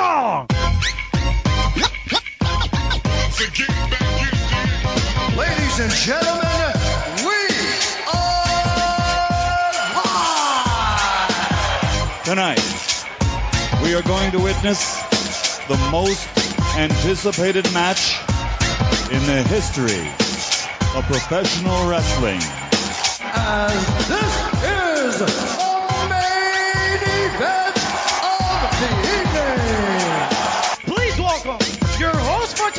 song. Ladies and gentlemen, we are live! Tonight, we are going to witness the most anticipated match in the history of professional wrestling. And this is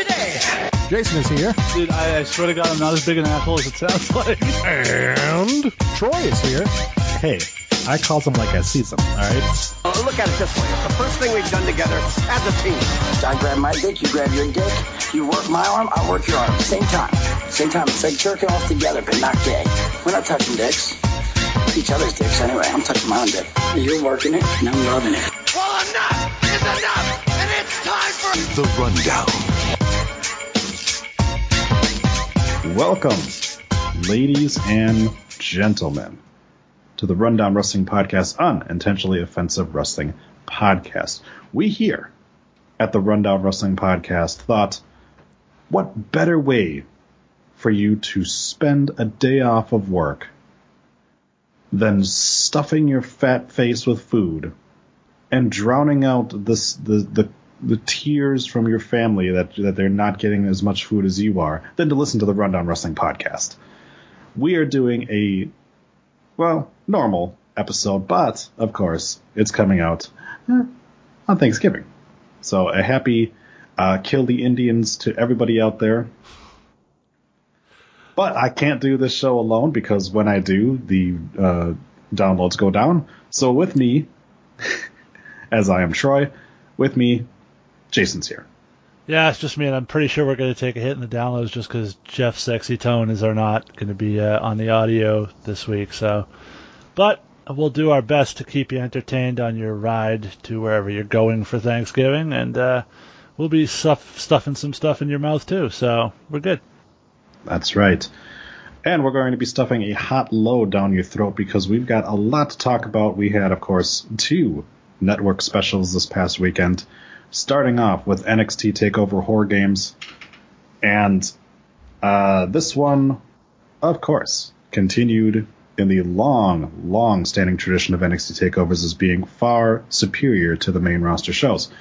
today, Jason is here. Dude, I, I swear to God, I'm not as big an asshole as it sounds like. And Troy is here. Hey, I calls him like I sees him, alright? Uh, look at it this way. It's the first thing we've done together as a team. I grab my dick, you grab your dick. You work my arm, I work your arm. Same time. Same time. It's like jerking off together, but not gay. We're not touching dicks. Each other's dicks anyway. I'm touching my own dick. You're working it, and I'm loving it. Well, enough is enough, and it's time for The Rundown. Welcome, ladies and gentlemen, to the Rundown Wrestling Podcast, unintentionally offensive wrestling podcast. We here at the Rundown Wrestling Podcast thought, what better way for you to spend a day off of work than stuffing your fat face with food and drowning out this the the the tears from your family that that they're not getting as much food as you are than to listen to the Rundown Wrestling podcast. We are doing a well normal episode, but of course it's coming out eh, on Thanksgiving. So a happy uh, kill the Indians to everybody out there. But I can't do this show alone because when I do, the uh, downloads go down. So with me, as I am Troy, with me, Jason's here. Yeah, it's just me, and I'm pretty sure we're going to take a hit in the downloads just because Jeff's Sexy Tone is are not going to be uh, on the audio this week. So, but we'll do our best to keep you entertained on your ride to wherever you're going for Thanksgiving, and uh, we'll be stuff, stuffing some stuff in your mouth too. So we're good. That's right. And we're going to be stuffing a hot load down your throat because we've got a lot to talk about. We had, of course, two network specials this past weekend, starting off with NXT TakeOver War Games. And uh, this one, of course, continued in the long, long standing tradition of NXT TakeOvers as being far superior to the main roster shows.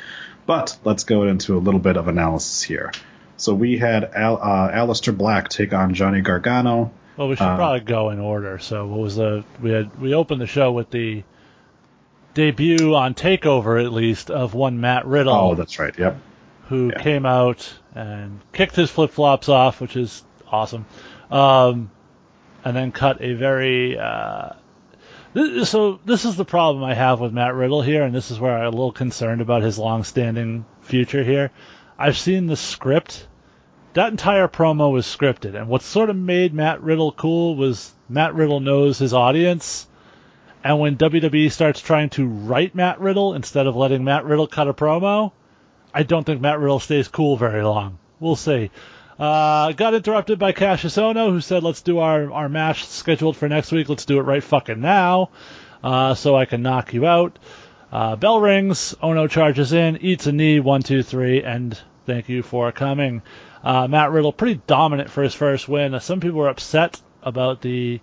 But let's go into a little bit of analysis here. So we had Al, uh, Aleister Black take on Johnny Gargano. Well, we should Uh, probably go in order. So what was the we had we opened the show with the debut on Takeover at least of one Matt Riddle. Oh, that's right. Yep. who Yeah. came out and kicked his flip flops off, which is awesome, um, and then cut a very. Uh, th- so this is the problem I have with Matt Riddle here, and this is where I'm a little concerned about his long-standing future here. I've seen the script. That entire promo was scripted, and what sort of made Matt Riddle cool was Matt Riddle knows his audience. And when WWE starts trying to write Matt Riddle instead of letting Matt Riddle cut a promo, I don't think Matt Riddle stays cool very long. We'll see. Uh, got interrupted by Kassius Ohno, who said, "Let's do our our match scheduled for next week. Let's do it right fucking now, uh, so I can knock you out." Uh, bell rings. Ohno charges in, eats a knee. One, two, three, and thank you for coming. Uh, Matt Riddle pretty dominant for his first win. Uh, some people were upset about the.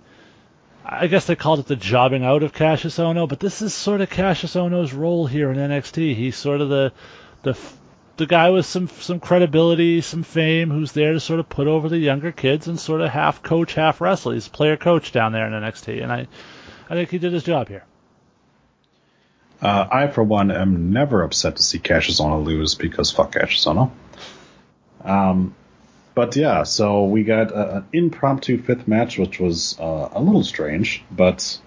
I guess they called it the jobbing out of Kassius Ohno, but this is sort of Kassius Ohno's role here in NXT. He's sort of the the the guy with some some credibility, some fame, who's there to sort of put over the younger kids and sort of half coach, half wrestle. He's player coach down there in NXT, and I I think he did his job here. Uh, I, for one, am never upset to see Kassius Ohno lose because fuck Kassius Ohno. Um, but yeah, so we got a, an impromptu fifth match, which was uh, a little strange, but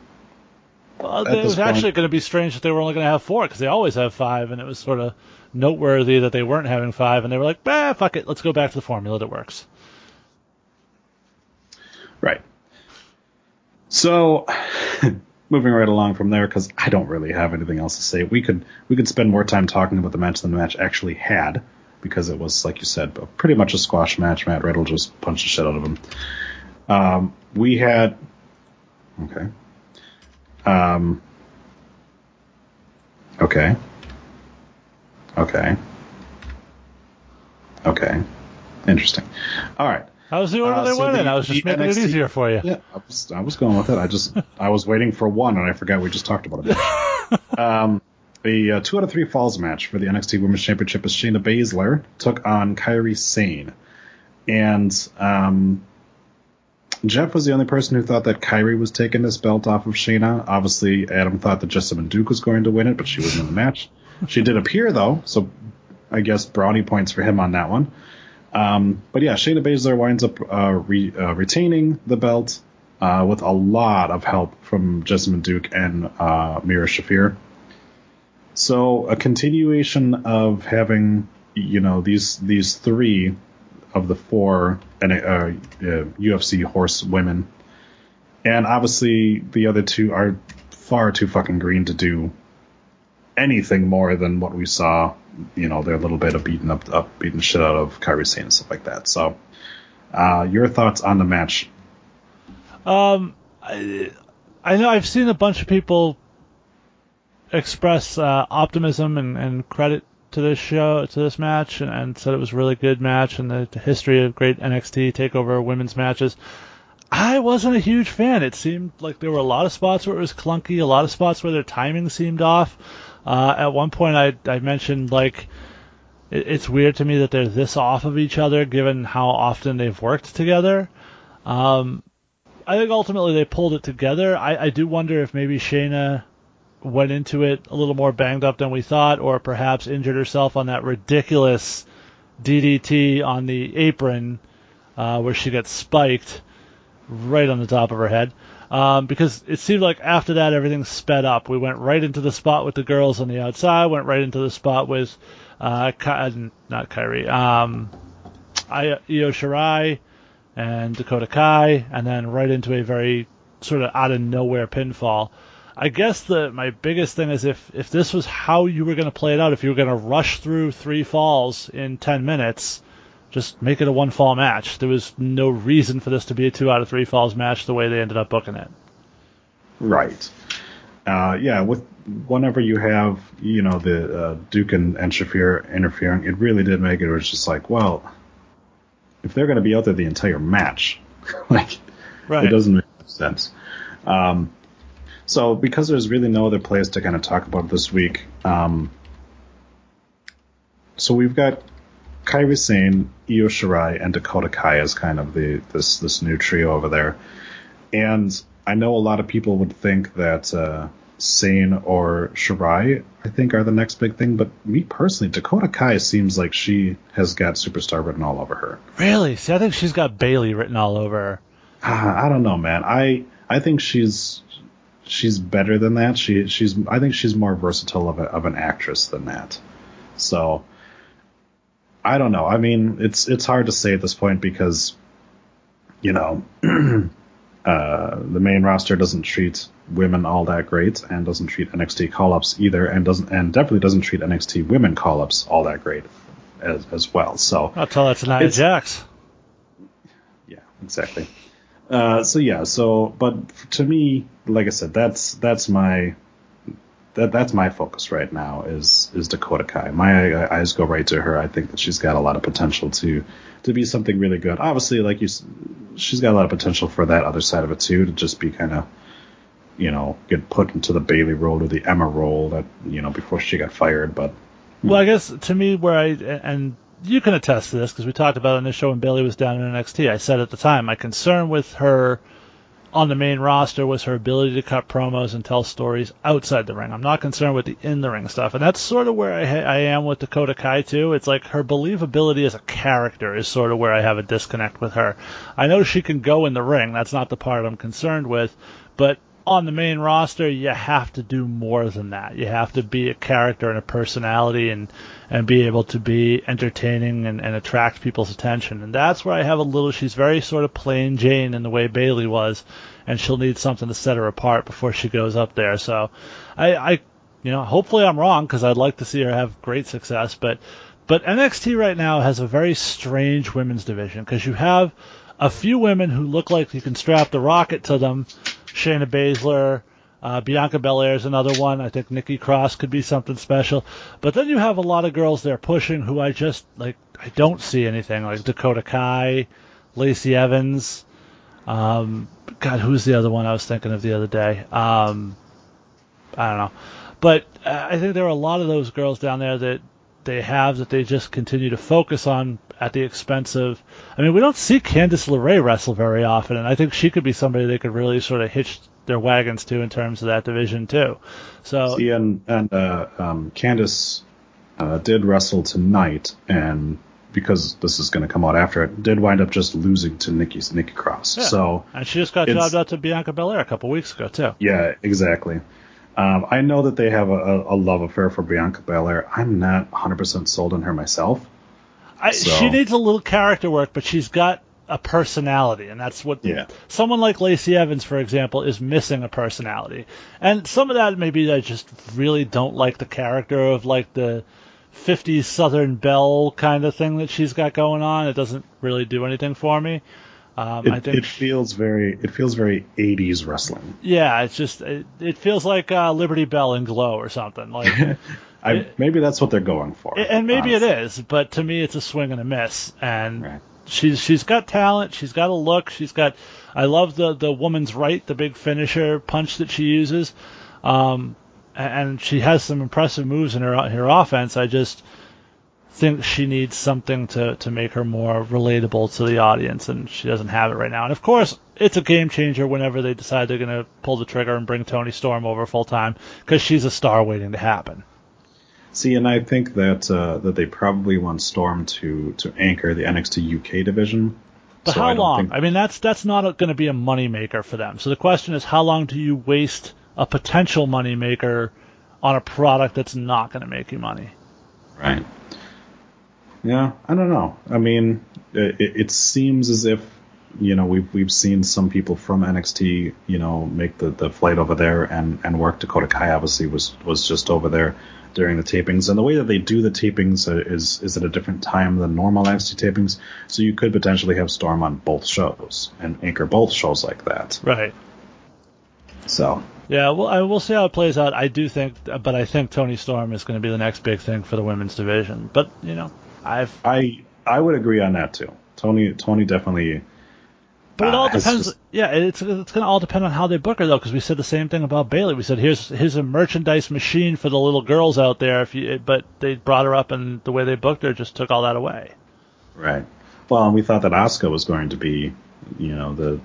Well, it was actually going to be strange that they were only going to have four because they always have five, and it was sort of noteworthy that they weren't having five, and they were like, "Bah, fuck it, let's go back to the formula that works." right. So, moving right along from there, because I don't really have anything else to say. We could we could spend more time talking about the match than the match actually had, because it was, like you said, pretty much a squash match. Matt Riddle just punched the shit out of him. Um, we had okay. Um, okay. Okay. Okay. Interesting. All right. How was the order Uh, they so went in? I was just the making it easier for you. Yeah, I was, I was going with it. I just I was waiting for one, and I forgot we just talked about it. um, the uh, two out of three falls match for the NXT Women's Championship as Shayna Baszler took on Kairi Sane, and um, Jeff was the only person who thought that Kairi was taking this belt off of Shayna. Obviously, Adam thought that Jessamyn Duke was going to win it, but she wasn't in the match. She did appear though, so I guess brownie points for him on that one. Um, but yeah, Shayna Baszler winds up uh, re, uh, retaining the belt uh, with a lot of help from Jessamyn Duke and uh, Mira Shafir. So a continuation of having you know these these three of the four uh, uh, UFC horse women, and obviously the other two are far too fucking green to do anything more than what we saw. You know, their little bit of beating up, up beating shit out of Kairi Sane and stuff like that. So, uh, your thoughts on the match? Um, I, I know I've seen a bunch of people express uh, optimism and, and credit to this show, to this match, and, and said it was a really good match and the, the history of great NXT takeover women's matches. I wasn't a huge fan. It seemed like there were a lot of spots where it was clunky, a lot of spots where their timing seemed off. Uh, at one point, I, I mentioned like it, it's weird to me that they're this off of each other, given how often they've worked together. Um, I think ultimately they pulled it together. I, I do wonder if maybe Shayna went into it a little more banged up than we thought, or perhaps injured herself on that ridiculous DDT on the apron uh, where she gets spiked right on the top of her head. Um, because it seemed like after that everything sped up. We went right into the spot with the girls on the outside, went right into the spot with uh, Ky- not Kairi, um, Io Shirai and Dakota Kai, and then right into a very sort of out of nowhere pinfall. I guess the my biggest thing is if if this was how you were going to play it out, if you were going to rush through three falls in ten minutes, just make it a one fall match. There was no reason for this to be a two out of three falls match the way they ended up booking it. Right. Uh, yeah, with whenever you have you know the uh, Duke and, and Shafir interfering, it really did make it. It was just like, well, if they're going to be out there the entire match, like Right. it doesn't make sense. Um, so because there's really no other place to kind of talk about this week, um, so we've got Kairi Sane, Io Shirai, and Dakota Kai as kind of the this this new trio over there. And I know a lot of people would think that uh, Sane or Shirai, I think, are the next big thing. But me personally, Dakota Kai seems like she has got superstar written all over her. Really? See, I think she's got Bayley written all over her. Ah, I don't know, man. I I think she's she's better than that. She she's I think she's more versatile of, a, of an actress than that. So I don't know. I mean, it's it's hard to say at this point because you know uh, the main roster doesn't treat women all that great and doesn't treat NXT call ups either, and doesn't and definitely doesn't treat NXT women call ups all that great as as well. So I'll tell that to Nia Jax. yeah, exactly. Uh, so yeah, so but to me, like I said, that's that's my that that's my focus right now is is Dakota Kai. My eyes go right to her. I think that she's got a lot of potential to to be something really good. Obviously, like you, she's got a lot of potential for that other side of it too, to just be kind of you know get put into the Bayley role or the Emma role that you know before she got fired. But Well, I guess to me, where I and you can attest to this because we talked about it on this show when Bayley was down in NXT. I said at the time my concern with her on the main roster was her ability to cut promos and tell stories outside the ring. I'm not concerned with the in the ring stuff, and that's sort of where I, I am with Dakota Kai too. It's like her believability as a character is sort of where I have a disconnect with her. I know she can go in the ring. That's not the part I'm concerned with, but on the main roster, you have to do more than that. You have to be a character and a personality and, and be able to be entertaining and, and attract people's attention. And that's where I have a little, she's very sort of plain Jane in the way Bayley was, and she'll need something to set her apart before she goes up there. So I, I you know, hopefully I'm wrong because I'd like to see her have great success, but, but NXT right now has a very strange women's division because you have a few women who look like you can strap the rocket to them. Shayna Baszler, Uh, Bianca Belair is another one. I think Nikki Cross could be something special. But then you have a lot of girls there pushing who I just like. I don't see anything like Dakota Kai, Lacey Evans. Um, God, who's the other one I was thinking of the other day? Um, I don't know. But uh, I think there are a lot of those girls down there that they have that they just continue to focus on at the expense of. I mean, we don't see Candice LeRae wrestle very often, and I think she could be somebody they could really sort of hitch their wagons to in terms of that division too. So See, and and uh, um, Candice uh, did wrestle tonight, and because this is going to come out after it, did wind up just losing to Nikki Nikki Cross. Yeah. So and she just got jobbed out to Bianca Belair a couple weeks ago too. yeah, exactly. Um, I know that they have a, a, a love affair for Bianca Belair. I'm not 100% sold on her myself. I, So- She needs a little character work, but she's got a personality, and that's what Yeah. someone like Lacey Evans, for example, is missing a personality. And some of that maybe I just really don't like the character of like the 50s Southern Belle kind of thing that she's got going on. It doesn't really do anything for me. Um, It, I think it feels very it feels very 80s wrestling. yeah, it's just it, it feels like uh, Liberty Bell and Glow or something like. I, It- maybe that's what they're going for. and maybe it honestly. is, but to me, it's a swing and a miss. And Right. She's she's got talent. She's got a look. She's got. I love the the woman's right, the big finisher punch that she uses, um, and she has some impressive moves in her her offense. I just think she needs something to to make her more relatable to the audience, and she doesn't have it right now. And of course, it's a game changer whenever they decide they're going to pull the trigger and bring Toni Storm over full time because she's a star waiting to happen. See, and I think that uh, that they probably want Storm to to anchor the NXT UK division. But So how I long? think- I mean, that's that's not going to be a moneymaker for them. So the question is, how long do you waste a potential moneymaker on a product that's not going to make you money? Right. Yeah, I don't know. I mean, it, it seems as if you know we've we've seen some people from NXT you know make the, the flight over there and and work. Dakota Kai obviously was was just over there during the tapings, and the way that they do the tapings uh, is is at a different time than normal NXT tapings. So you could potentially have Storm on both shows and anchor both shows like that. Right. So Yeah. Well, I will see how it plays out. I do think, but I think Toni Storm is going to be the next big thing for the women's division. But you know, I've. I I would agree on that too. Toni Toni definitely. But it uh, all depends. yeah, it's it's going to all depend on how they book her though, because we said the same thing about Bayley. We said here's here's a merchandise machine for the little girls out there. If you, but they brought her up, and the way they booked her just took all that away. Right. Well, and we thought that Asuka was going to be, you know, the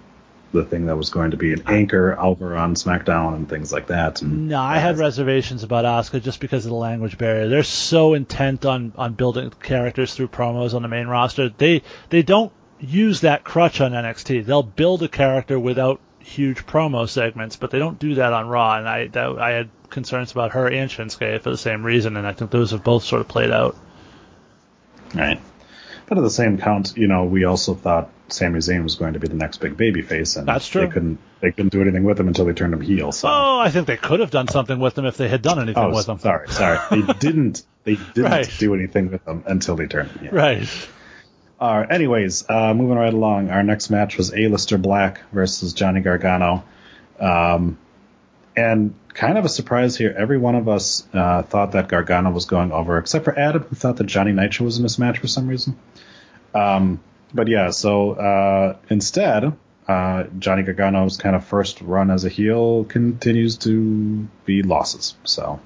the thing that was going to be an anchor over on SmackDown and things like that. And No, I had reservations about Asuka just because of the language barrier. They're so intent on, on building characters through promos on the main roster. They they don't use that crutch on NXT. They'll build a character without huge promo segments, but they don't do that on Raw. And I that, I had concerns about her and Shinsuke for the same reason, and I think those have both sort of played out. Right. But at the same count, you know, we also thought Sami Zayn was going to be the next big baby face, and That's true. They couldn't they couldn't do anything with him until they turned him heel. So. Oh, I think they could have done something with him if they had done anything Oh, with him. sorry, sorry. They didn't. They didn't Right. do anything with him until they turned him heel. Right. Right. Anyways, uh, moving right along, our next match was Aleister Black versus Johnny Gargano, um, and kind of a surprise here. Every one of us uh, thought that Gargano was going over, except for Adam, who thought that Johnny Nitro was in this match for some reason. Um, but yeah, so uh, instead, uh, Johnny Gargano's kind of first run as a heel continues to be losses. So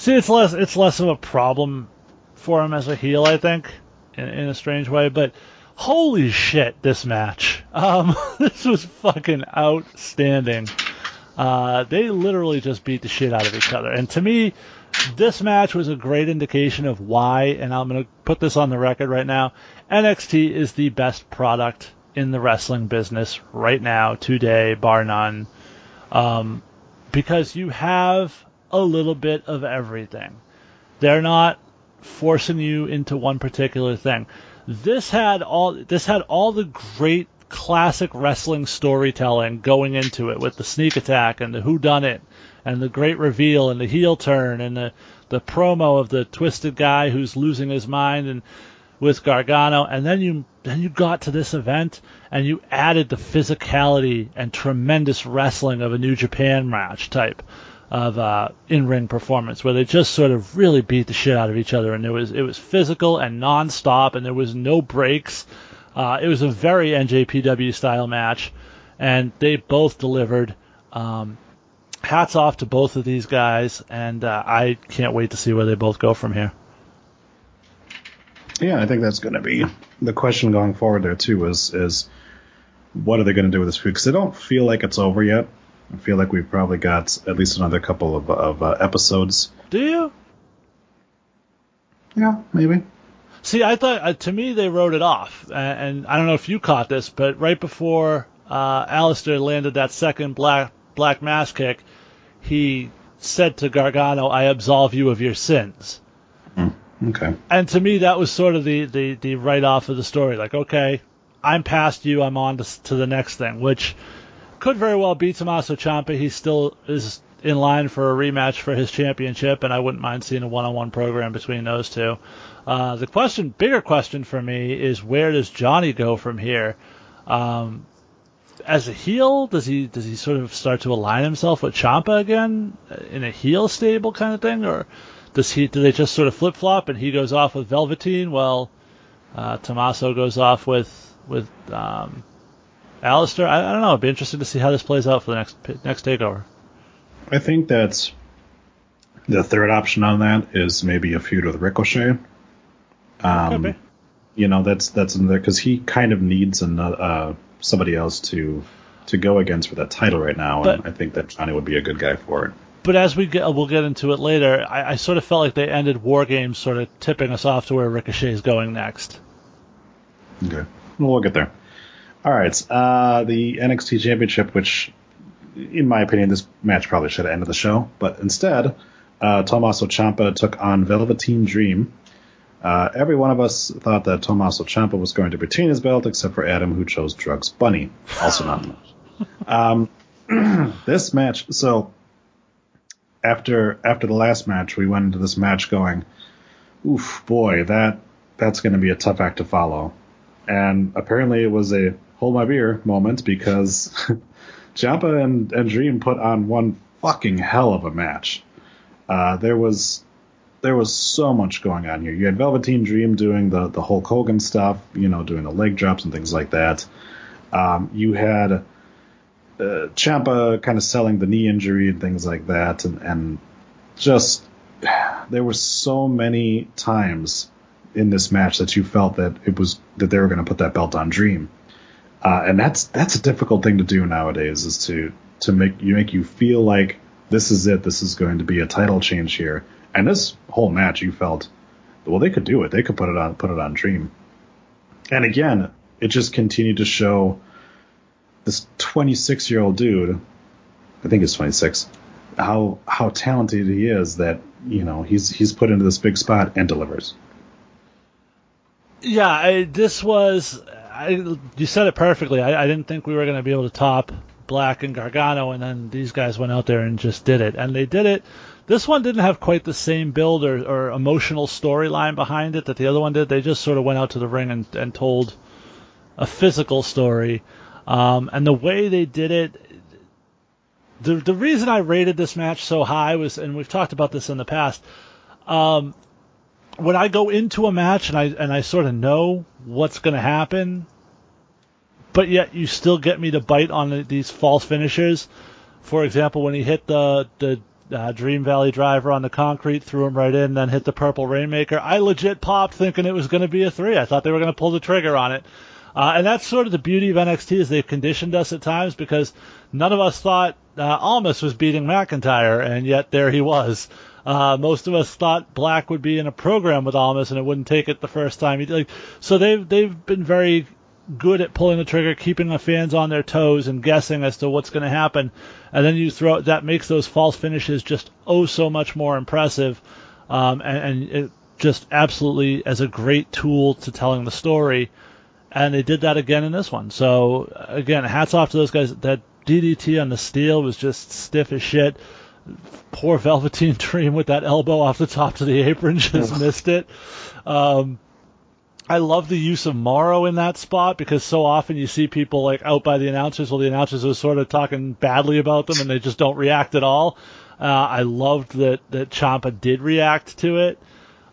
See, it's less it's less of a problem for him as a heel, I think, in, in a strange way. But holy shit, this match! Um, this was fucking outstanding. Uh, they literally just beat the shit out of each other, and to me, this match was a great indication of why. And I'm gonna put this on the record right now: NXT is the best product in the wrestling business right now, today, bar none um, because you have a little bit of everything. They're not forcing you into one particular thing. This had all this had all the great classic wrestling storytelling going into it with the sneak attack and the who done it and the great reveal and the heel turn and the the promo of the twisted guy who's losing his mind and with Gargano, and then you then you got to this event and you added the physicality and tremendous wrestling of a New Japan match type of uh, in-ring performance, where they just sort of really beat the shit out of each other, and it was it was physical and non-stop, and there was no breaks. Uh, it was a very NJPW style match, and they both delivered. Um, hats off to both of these guys, and uh, I can't wait to see where they both go from here. Yeah, I think that's going to be the question going forward there too. Is is what are they going to do with this week? Because I don't feel like it's over yet. I feel like we've probably got at least another couple of, of uh, episodes. Do you? Yeah, maybe. See, I thought uh, to me they wrote it off, and, and, I don't know if you caught this, but right before uh, Aleister landed that second black black mass kick, he said to Gargano, "I absolve you of your sins." Mm, okay. And to me, that was sort of the the, the write off of the story. Like, okay, I'm past you. I'm on to, to the next thing, which could very well be Tommaso Ciampa. He still is in line for a rematch for his championship, and I wouldn't mind seeing a one-on-one program between those two. Uh, the question, bigger question for me, is where does Johnny go from here? Um, as a heel, does he does he sort of start to align himself with Ciampa again in a heel stable kind of thing, or does he do they just sort of flip flop and he goes off with Velveteen while uh, Tommaso goes off with with um, Aleister? I, I don't know. It'd be interesting to see how this plays out for the next next takeover. I think that's the third option on that is maybe a feud with Ricochet. Um, you know, that's that's in there because he kind of needs another uh, somebody else to to go against for that title right now, but, and I think that Johnny would be a good guy for it. But as we get, we'll get into it later. I, I sort of felt like they ended War Games, sort of tipping us off to where Ricochet is going next. Okay, well, we'll get there. All right, uh, the NXT Championship, which, in my opinion, this match probably should have ended the show, but instead, uh, Tommaso Ciampa took on Velveteen Dream. Uh, every one of us thought that Tommaso Ciampa was going to retain his belt, except for Adam, who chose Drugs Bunny, also not much. Um, this match, so after after the last match, we went into this match going, "Oof, boy, that that's going to be a tough act to follow." And apparently, it was a hold my beer moment because Ciampa and, and Dream put on one fucking hell of a match. Uh, there was there was so much going on here. You had Velveteen Dream doing the the Hulk Hogan stuff, you know, doing the leg drops and things like that. Um, you had uh, Ciampa kind of selling the knee injury and things like that, and, and just there were so many times in this match that you felt that it was that they were going to put that belt on Dream. Uh, and that's that's a difficult thing to do nowadays is to to make you make you feel like this is it, this is going to be a title change here. And this whole match, you felt, well, they could do it, they could put it on put it on Dream. And again, it just continued to show this 26 year old dude, I think he's 26, how how talented he is. That you know he's he's put into this big spot and delivers. Yeah, I, this was I, you said it perfectly. I, I didn't think we were going to be able to top Black and Gargano, and then these guys went out there and just did it, and they did it. This one didn't have quite the same build or, or emotional storyline behind it that the other one did. They just sort of went out to the ring and, and told a physical story, um, and the way they did it. The the reason I rated this match so high was, and we've talked about this in the past. Um, when I go into a match and I and I sort of know what's going to happen, but yet you still get me to bite on these false finishers. For example, when he hit the the uh, Dream Valley driver on the concrete, threw him right in, then hit the purple rainmaker. I legit popped thinking it was going to be a three. I thought they were going to pull the trigger on it. Uh, and that's sort of the beauty of NXT is they've conditioned us at times because none of us thought uh, Almas was beating McIntyre, and yet there he was. Uh, most of us thought Black would be in a program with Almas and it wouldn't take it the first time. Like, so they've they've been very good at pulling the trigger, keeping the fans on their toes and guessing as to what's going to happen. And then you throw that makes those false finishes just oh so much more impressive, um, and, and it just absolutely as a great tool to telling the story. And they did that again in this one. So again, hats off to those guys. That DDT on the steel was just stiff as shit poor Velveteen Dream with that elbow off the top of the apron just missed it. Um, I love the use of Mauro in that spot because so often you see people like out by the announcers while the announcers are sort of talking badly about them and they just don't react at all. Uh, I loved that that Ciampa did react to it.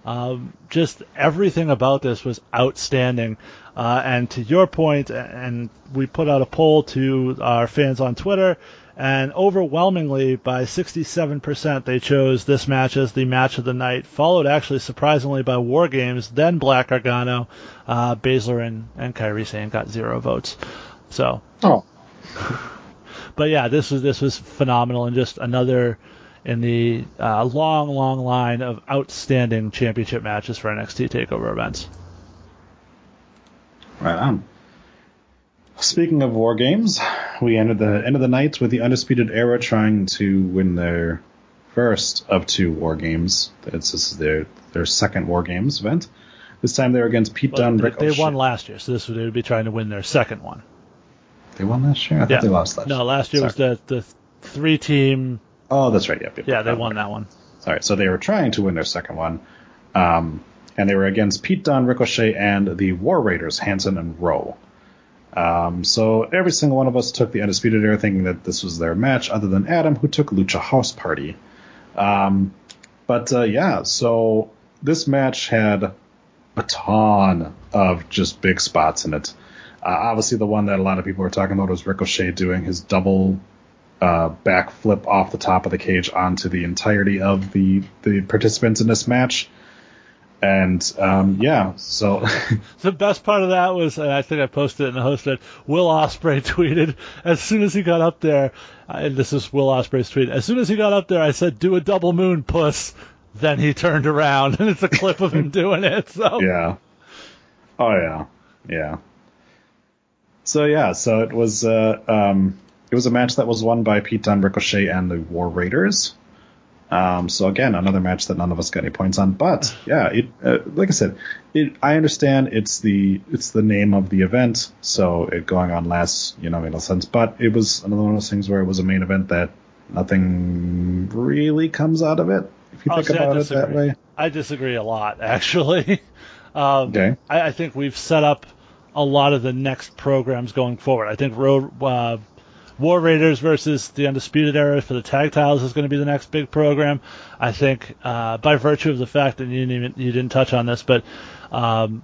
Um, just everything about this was outstanding. Uh, and to your point, and we put out a poll to our fans on Twitter, and overwhelmingly by 67% they chose this match as the match of the night, followed actually surprisingly by War Games, then Black Gargano. uh, Baszler and, and Kairi Sane got zero votes. So. Oh. but yeah, this was this was phenomenal and just another in the uh, long, long line of outstanding championship matches for NXT Takeover events. Right on. Speaking of war games, we ended the end of the night with the Undisputed Era trying to win their first of two war games. This is their their second war games event. This time they were against Pete Well, Dunne. they, Ricochet. they won last year, so this would they would be trying to win their second one. They won last year. I thought Yeah. they lost last. No, year. last year was the the three team. Oh, that's right. Yep, yep. Yeah, they won that one. Sorry. So they were trying to win their second one, um, and they were against Pete Dunne, Ricochet, and the War Raiders, Hanson and Rowe. Um, so every single one of us took the Undisputed Era thinking that this was their match, other than Adam, who took Lucha House Party. Um, but uh, yeah, so this match had a ton of just big spots in it. Uh, obviously, the one that a lot of people were talking about was Ricochet doing his double uh, backflip off the top of the cage onto the entirety of the the participants in this match. And um, yeah, so The best part of that was, and I think I posted it in the host that Will Ospreay tweeted as soon as he got up there, and this is Will Ospreay's tweet. As soon as he got up there, I said, "Do a double moon, puss." Then he turned around, and it's a clip of him doing it. So yeah, oh yeah, yeah. So yeah, so it was uh, um, it was a match that was won by Pete Dunne, Ricochet, and the War Raiders. Um, so again, another match that none of us got any points on. But yeah, it uh, like I said, it I understand it's the it's the name of the event, so it going on last you know made no sense. But it was another one of those things where it was a main event that nothing really comes out of it. If you Oh, think see, about it that way. I disagree a lot, actually. um, Okay. I, I think we've set up a lot of the next programs going forward. I think Road uh, War Raiders versus the Undisputed Era for the tag titles is going to be the next big program. I think uh, by virtue of the fact that you didn't even, you didn't touch on this, but um,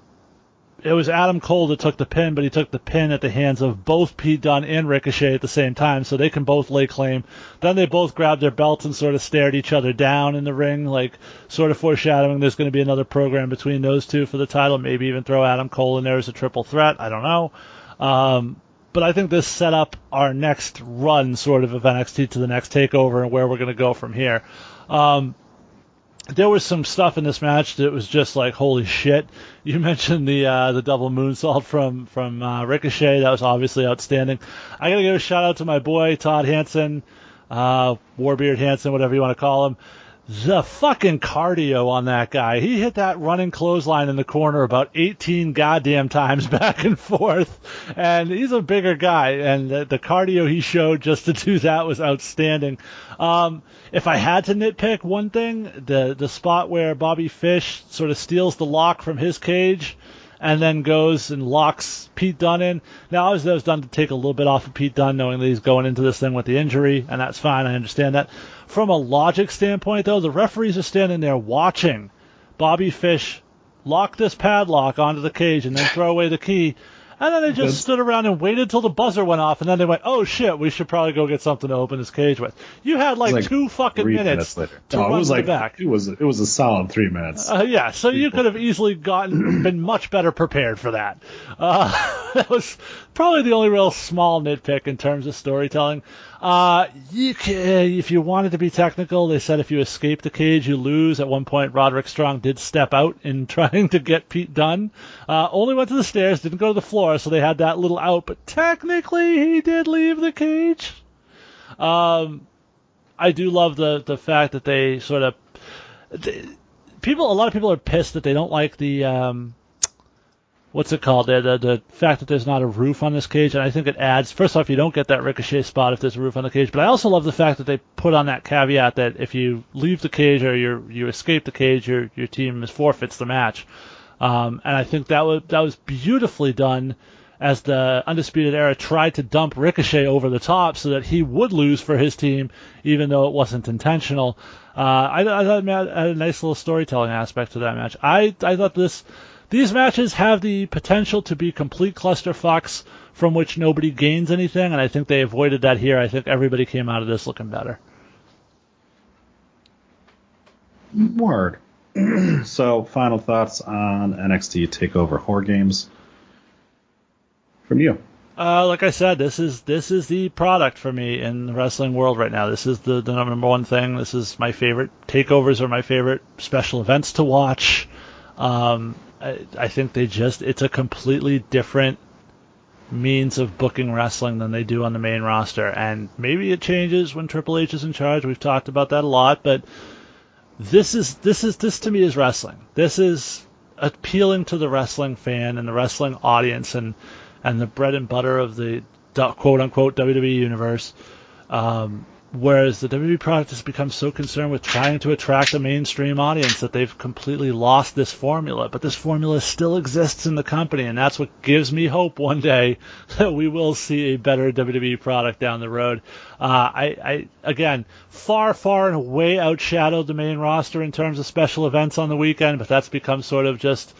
it was Adam Cole that took the pin, but he took the pin at the hands of both Pete Dunne and Ricochet at the same time, so they can both lay claim. Then they both grabbed their belts and sort of stared each other down in the ring, like sort of foreshadowing there's going to be another program between those two for the title. Maybe even throw Adam Cole in there as a triple threat. I don't know. Um, but I think this set up our next run, sort of, of NXT to the next takeover and where we're going to go from here. Um, there was some stuff in this match that was just like holy shit. You mentioned the uh, the double moonsault from from uh, Ricochet. That was obviously outstanding. I gotta give a shout out to my boy Todd Hanson, uh, Warbeard Hanson, whatever you want to call him. The fucking cardio on that guy. He hit that running clothesline in the corner about 18 goddamn times back and forth. And he's a bigger guy. And the, the cardio he showed just to do that was outstanding. Um, if I had to nitpick one thing, the, the spot where Bobby Fish sort of steals the lock from his cage and then goes and locks Pete Dunne in. Now, obviously, that was done to take a little bit off of Pete Dunne, knowing that he's going into this thing with the injury, and that's fine. I understand that. From a logic standpoint, though, the referees are standing there watching Bobby Fish lock this padlock onto the cage and then throw away the key. And then they just stood around and waited till the buzzer went off, and then they went, "Oh shit, we should probably go get something to open this cage with." You had like, like two fucking Three minutes, later. to No, run it was like back. it was it was a solid three minutes. Uh, yeah, so you could have easily gotten been much better prepared for that. Uh, that was probably the only real small nitpick in terms of storytelling. Uh, you can, if you wanted to be technical, they said if you escape the cage, you lose. At one point, Roderick Strong did step out in trying to get Pete Dunne. Uh, only went to the stairs, didn't go to the floor, so they had that little out. But technically, he did leave the cage. Um, I do love the the fact that they sort of they, people. A lot of people are pissed that they don't like the um, what's it called? The, the the fact that there's not a roof on this cage, and I think it adds. First off, you don't get that ricochet spot if there's a roof on the cage, but I also love the fact that they put on that caveat that if you leave the cage or you you escape the cage, your your team is forfeits the match. Um, and I think that was that was beautifully done as the Undisputed Era tried to dump Ricochet over the top so that he would lose for his team, even though it wasn't intentional. Uh, I, I thought it had a nice little storytelling aspect to that match. I, I thought this these matches have the potential to be complete clusterfucks from which nobody gains anything, and I think they avoided that here. I think everybody came out of this looking better. Word. so, final thoughts on NXT Takeover War Games from you. Uh, like I said, this is this is the product for me in the wrestling world right now. This is the, the number one thing. This is my favorite. Takeovers are my favorite special events to watch. Um, I, think they just it's a completely different means of booking wrestling than they do on the main roster. And maybe it changes when Triple H is in charge. We've talked about that a lot, but this is this is this to me is wrestling. This is appealing to the wrestling fan and the wrestling audience and and the bread and butter of the quote unquote WWE universe. Um, whereas the WWE product has become so concerned with trying to attract a mainstream audience that they've completely lost this formula. But this formula still exists in the company, and that's what gives me hope one day that we will see a better WWE product down the road. Uh, I, I, again, far, far and way outshadowed the main roster in terms of special events on the weekend, but that's become sort of just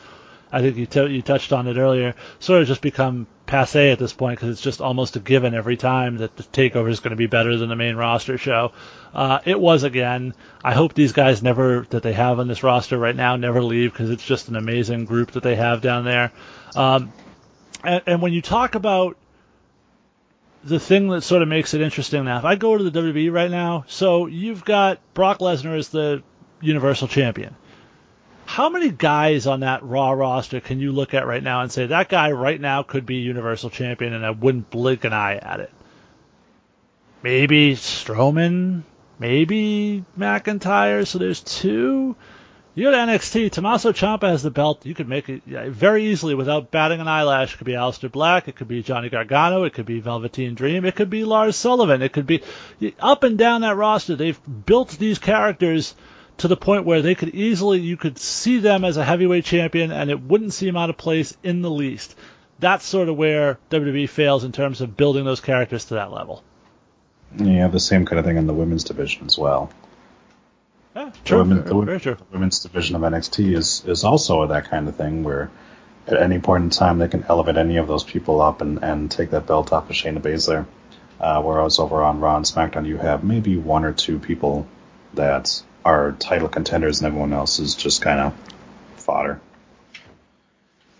I think you t- you touched on it earlier, sort of just become passe at this point because it's just almost a given every time that the takeover is going to be better than the main roster show. Uh, it was again. I hope these guys never that they have on this roster right now never leave because it's just an amazing group that they have down there. Um, and, and when you talk about the thing that sort of makes it interesting now, if I go to the WWE right now, so you've got Brock Lesnar as the Universal Champion how many guys on that Raw roster can you look at right now and say that guy right now could be Universal Champion and I wouldn't blink an eye at it? Maybe Strowman, maybe McIntyre. So there's two. You go NXT, Tommaso Ciampa has the belt. You could make it very easily without batting an eyelash. It could be Aleister Black. It could be Johnny Gargano. It could be Velveteen Dream. It could be Lars Sullivan. It could be up and down that roster. They've built these characters to the point where they could easily, you could see them as a heavyweight champion and it wouldn't seem out of place in the least. That's sort of where WWE fails in terms of building those characters to that level. Yeah, the same kind of thing in the women's division as well. Yeah, true. The, women, very, the, true. women's division of NXT is, is also that kind of thing where at any point in time they can elevate any of those people up and, and take that belt off of Shayna Baszler. Uh, whereas over on Raw and SmackDown, you have maybe one or two people that are title contenders and everyone else is just kind of fodder.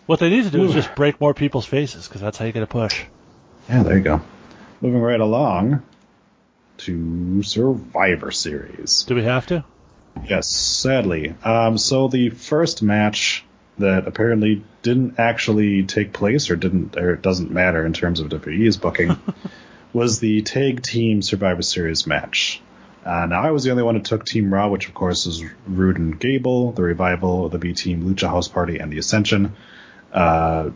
What they need to do Ooh. is just break more people's faces because that's how you get a push. Yeah, there you go. Moving right along to Survivor Series. Do we have to? Yes, sadly. Um, so the first match that apparently didn't actually take place or didn't or it doesn't matter in terms of WWE's booking was the tag team Survivor Series match. Uh, now I was the only one who took Team Raw, which of course is Roode and Gable, the Revival, the B Team, Lucha House Party, and the Ascension. Uh,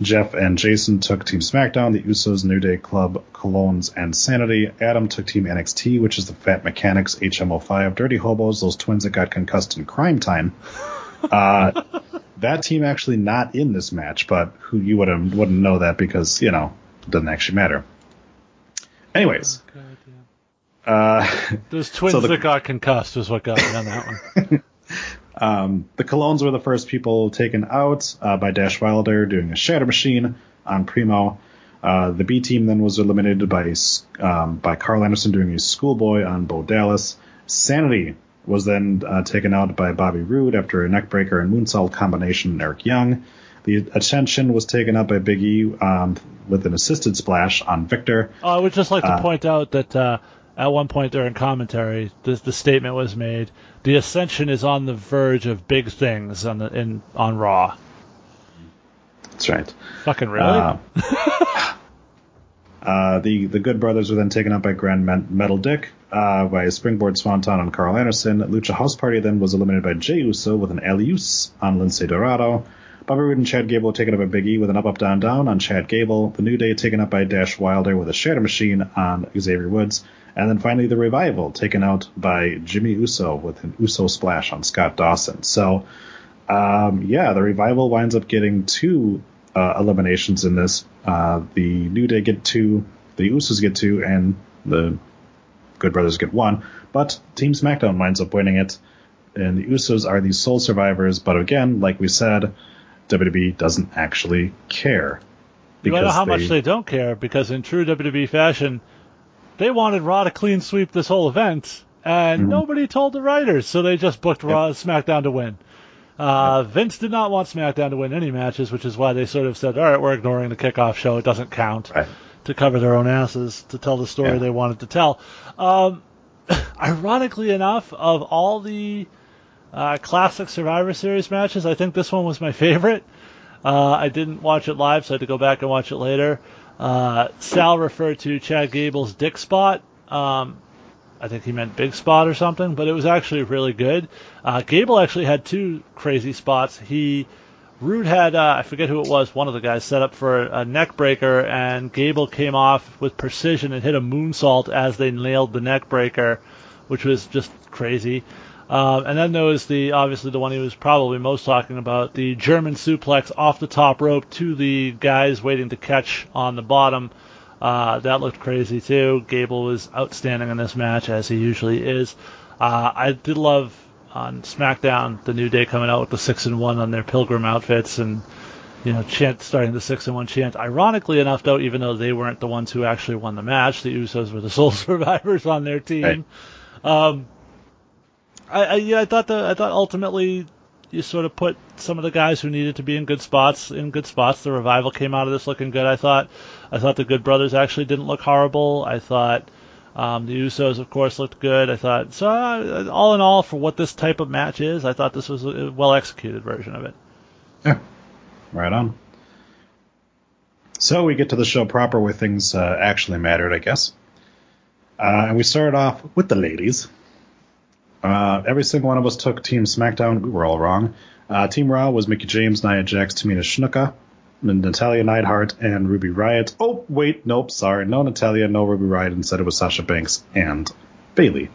Jeff and Jason took Team SmackDown, the Usos, New Day Club, Colóns, and Sanity. Adam took Team NXT, which is the Fat Mechanics, HMO5, Dirty Hobos, those twins that got concussed in Crime Time. Uh, that team actually not in this match, but who you wouldn't wouldn't know that because you know it doesn't actually matter. Anyways, oh, uh, Those twins so the, that got concussed was what got me on that one. um, the Colóns were the first people taken out uh, by Dash Wilder doing a shatter machine on Primo. Uh, the B team then was eliminated by um, by Karl Anderson doing a schoolboy on Bo Dallas. Sanity was then uh, taken out by Bobby Roode after a neckbreaker and moonsault combination Eric Young. The Ascension was taken up by Big E um, with an assisted splash on Viktor. Oh, I would just like to uh, point out that uh, at one point during commentary, the, the statement was made: the Ascension is on the verge of big things on the in on Raw. That's right. Fucking really? Uh, uh, the the Good Brothers were then taken up by Grand Metal Dick uh, by a springboard swanton on Karl Anderson. Lucha House Party then was eliminated by Jey Uso with an Elius on Lince Dorado. Bobby Roode and Chad Gable taken up by Big E with an up up down down on Chad Gable. The New Day taken up by Dash Wilder with a shatter machine on Xavier Woods. And then finally, the revival taken out by Jimmy Uso with an Uso splash on Scott Dawson. So Um, yeah, the revival winds up getting two uh, eliminations in this. Uh, the New Day get two, the Usos get two, and the Good Brothers get one. But Team SmackDown winds up winning it, and the Usos are the sole survivors. But again, like we said, WWE doesn't actually care. You know how they- much they don't care because in true WWE fashion, they wanted Raw to clean sweep this whole event, and Mhm. nobody told the writers, so they just booked Raw SmackDown to win. Uh, Vince did not want SmackDown to win any matches, which is why they sort of said, "All right, we're ignoring the kickoff show; it doesn't count." Right. To cover their own asses to tell the story Yeah. they wanted to tell. Um, ironically enough, of all the uh, classic Survivor Series matches, I think this one was my favorite. Uh, I didn't watch it live, so I had to go back and watch it later. Uh, Sal referred to Chad Gable's dick spot. Um, I think he meant big spot or something, but it was actually really good. Uh, Gable actually had two crazy spots. He Roode had uh, I forget who it was, one of the guys set up for a neck breaker, and Gable came off with precision and hit a moonsault as they nailed the neck breaker, which was just crazy. Um, and then there was the obviously the one he was probably most talking about, the German suplex off the top rope to the guys waiting to catch on the bottom. Uh, that looked crazy too. Gable was outstanding in this match as he usually is. Uh, I did love on SmackDown the New Day coming out with the six and one on their pilgrim outfits and you know chant starting the six and one chant. Ironically enough, though, even though they weren't the ones who actually won the match, the Usos were the sole survivors on their team. Um, I, I yeah, I thought the I thought ultimately you sort of put some of the guys who needed to be in good spots in good spots. The revival came out of this looking good. I thought I thought the Good Brothers actually didn't look horrible. I thought um, the Usos, of course, looked good. I thought so. Uh, all in all, for what this type of match is, I thought this was a well executed version of it. Yeah, right on. So we get to the show proper where things uh, actually mattered, I guess. Uh, and we started off with the ladies. Uh, every single one of us took Team SmackDown. We were all wrong. Uh, Team Raw was Mickie James, Nia Jax, Tamina Snuka, Natalya Neidhart, and Ruby Riot. Oh, wait, nope, sorry. No Natalya, no Ruby Riot. Instead, it was Sasha Banks and Bayley.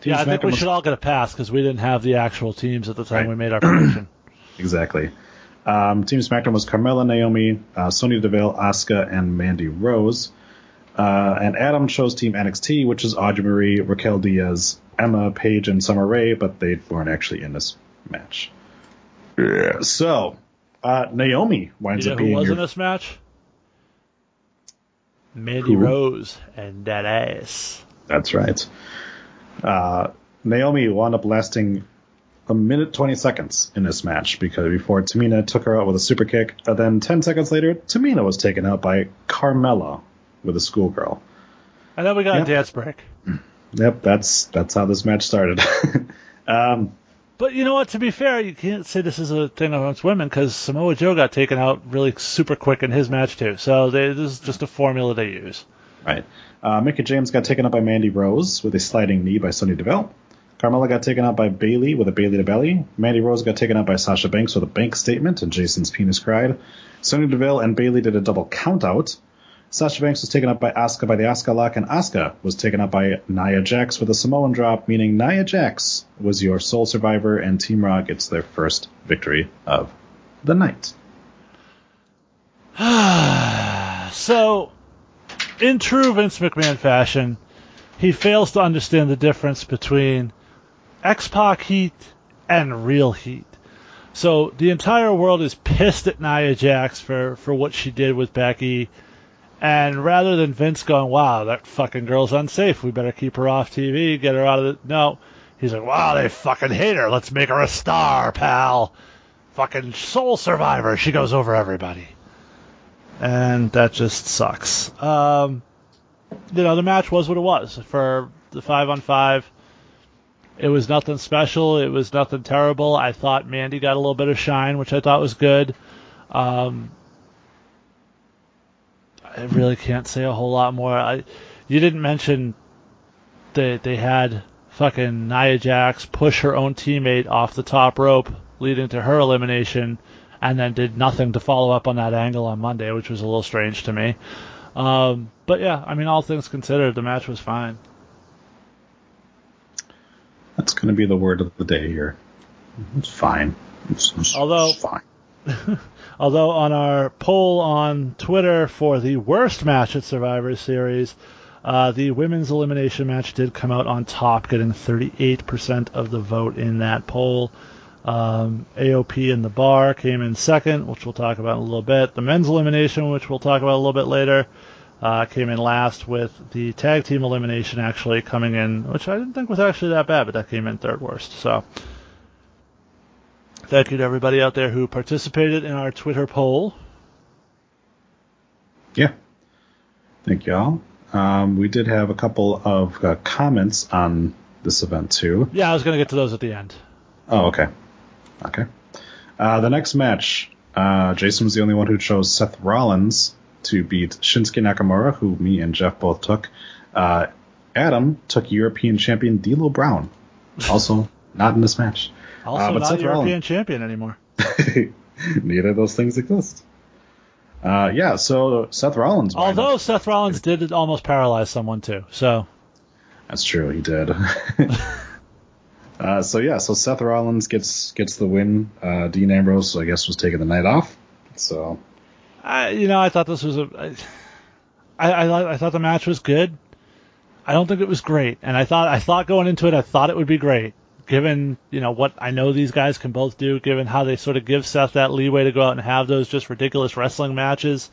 Team yeah, I think we was- should all get a pass because we didn't have the actual teams at the time Right. we made our prediction. Exactly. Um, Team SmackDown was Carmella, Naomi, uh, Sonya Deville, Asuka, and Mandy Rose. Uh, and Adam chose Team NXT, which is Audrey Marie, Raquel Diaz, Emma, Paige, and Summer Rae, but they weren't actually in this match. Yeah. So, uh, Naomi winds you know up who being was your in this match? Mandy Who? Rose and that ass. That's right. Uh, Naomi wound up lasting a minute 20 seconds in this match because before Tamina took her out with a super kick, and then 10 seconds later, Tamina was taken out by Carmella with a schoolgirl. And then we got Yeah. a dance break. Yep, that's that's how this match started. um, But you know what? To be fair, you can't say this is a thing amongst women because Samoa Joe got taken out really super quick in his match too. So they, this is just a formula they use. right. Uh, James got taken out by Mandy Rose with a sliding knee by Sonya Deville. Carmella got taken out by Bayley with a Bayley to belly. Mandy Rose got taken out by Sasha Banks with a bank statement, and Jason's penis cried. Sonya Deville and Bayley did a double count out. Sasha Banks was taken up by Asuka by the Asuka lock, and Asuka was taken up by Nia Jax with a Samoan drop, meaning Nia Jax was your sole survivor, and Team Raw gets their first victory of the night. So, in true Vince McMahon fashion, he fails to understand the difference between X Pac heat and real heat. So the entire world is pissed at Nia Jax for, for what she did with Becky. And rather than Vince going, wow, that fucking girl's unsafe, we better keep her off TV, get her out of the. No. He's like, wow, they fucking hate her. Let's make her a star, pal. Fucking soul survivor. She goes over everybody and that just sucks. Um, you know, the match was what it was for the five on five. It was nothing special. It was nothing terrible. I thought Mandy got a little bit of shine, which I thought was good. Um, I really can't say a whole lot more. I, you didn't mention that they had fucking Nia Jax push her own teammate off the top rope, leading to her elimination and then did nothing to follow up on that angle on Monday, which was a little strange to me. Um, but yeah, I mean, all things considered, the match was fine. That's going to be the word of the day here. It's fine. It's, it's Although- fine. Although on our poll on Twitter for the worst match at Survivor Series, uh, the women's elimination match did come out on top, getting 38% of the vote in that poll. Um, AOP in the bar came in second, which we'll talk about in a little bit. The men's elimination, which we'll talk about a little bit later, uh, came in last, with the tag team elimination actually coming in, which I didn't think was actually that bad, but that came in third worst. So Thank you to everybody out there who participated in our Twitter poll. Yeah. Thank you all. Um, we did have a couple of uh, comments on this event too. Yeah, I was going to get to those at the end. Oh, okay. Okay. Uh, the next match, uh, Jason was the only one who chose Seth Rollins to beat Shinsuke Nakamura, who me and Jeff both took. Uh, Adam took European champion D'Lo Brown, also not in this match. Also, Uh, not European champion anymore. Neither of those things exist. Uh, yeah, so Seth Rollins. Although up- Seth Rollins did almost paralyze someone too. So That's true, he did. uh, so yeah, so Seth Rollins gets gets the win. Uh, Dean Ambrose, I guess, was taking the night off. So I, you know, I thought this was a. I, I, I thought the match was good. I don't think it was great, and I thought I thought going into it, I thought it would be great, given you know what I know these guys can both do, given how they sort of give Seth that leeway to go out and have those just ridiculous wrestling matches.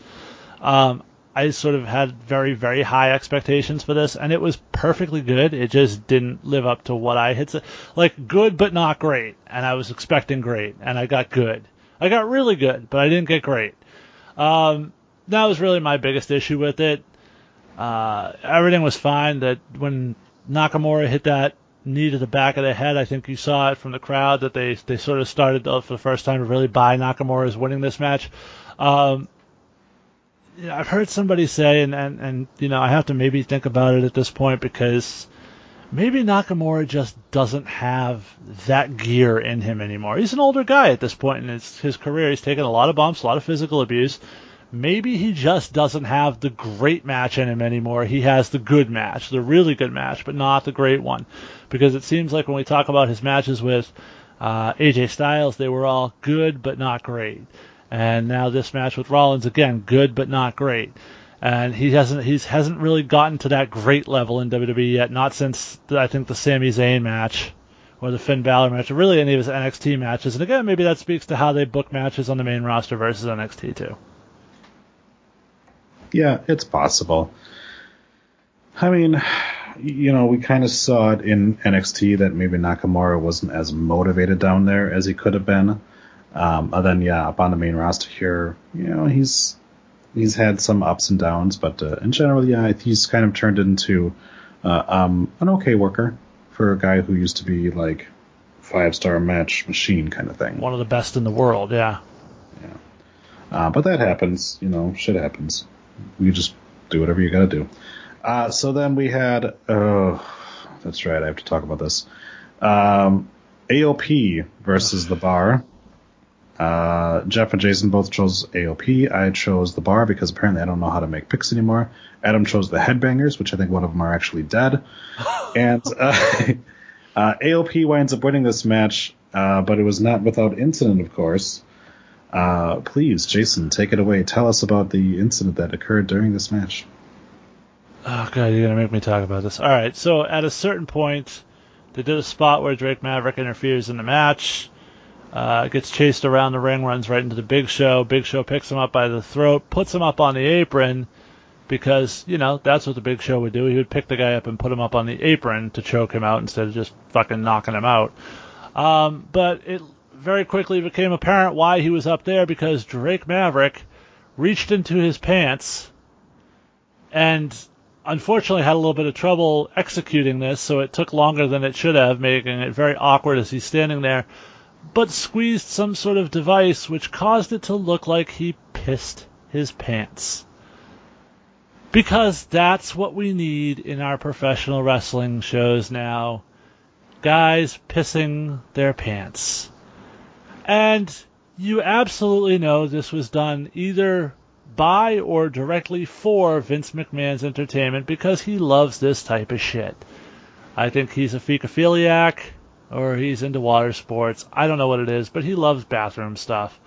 Um, I sort of had very very high expectations for this, and it was perfectly good. It just didn't live up to what I had said. Like good, but not great, and I was expecting great, and I got good. I got really good, but I didn't get great. Um, that was really my biggest issue with it. Uh, everything was fine. That when Nakamura hit that knee to the back of the head, I think you saw it from the crowd that they they sort of started to, for the first time to really buy Nakamura as winning this match. Um, you know, I've heard somebody say, and, and and you know, I have to maybe think about it at this point because maybe Nakamura just doesn't have that gear in him anymore. He's an older guy at this point in his, his career. He's taken a lot of bumps, a lot of physical abuse. Maybe he just doesn't have the great match in him anymore. He has the good match, the really good match, but not the great one. Because it seems like when we talk about his matches with uh, AJ Styles, they were all good but not great. And now this match with Rollins, again, good but not great and he hasn't he's hasn't really gotten to that great level in WWE yet. Not since I think the Sami Zayn match or the Finn Balor match, or really any of his NXT matches. And again, maybe that speaks to how they book matches on the main roster versus NXT too. Yeah, it's possible. I mean, you know, we kind of saw it in NXT that maybe Nakamura wasn't as motivated down there as he could have been. Um, and then yeah, up on the main roster here, you know, he's he's had some ups and downs, but uh, in general, yeah, he's kind of turned into uh, um, an okay worker for a guy who used to be like five star match machine kind of thing. One of the best in the world, yeah. Uh, but that happens, you know, shit happens. You just do whatever you gotta do. Uh, so then we had, oh, that's right, I have to talk about this. Um, AOP versus the bar. Uh, Jeff and Jason both chose AOP. I chose the bar because apparently I don't know how to make picks anymore. Adam chose the headbangers, which I think one of them are actually dead. and uh, uh, AOP winds up winning this match, uh, but it was not without incident, of course. Uh, please, Jason, take it away. Tell us about the incident that occurred during this match. Oh god, you're gonna make me talk about this. All right, so at a certain point, they did a spot where Drake Maverick interferes in the match. Uh, gets chased around the ring, runs right into the Big Show. Big Show picks him up by the throat, puts him up on the apron, because you know that's what the Big Show would do. He would pick the guy up and put him up on the apron to choke him out instead of just fucking knocking him out. Um, but it very quickly became apparent why he was up there because Drake Maverick reached into his pants and unfortunately had a little bit of trouble executing this, so it took longer than it should have, making it very awkward as he's standing there, but squeezed some sort of device which caused it to look like he pissed his pants. Because that's what we need in our professional wrestling shows now. Guys pissing their pants. And you absolutely know this was done either by or directly for Vince McMahon's entertainment because he loves this type of shit. I think he's a fecophiliac. or he's into water sports. I don't know what it is, but he loves bathroom stuff.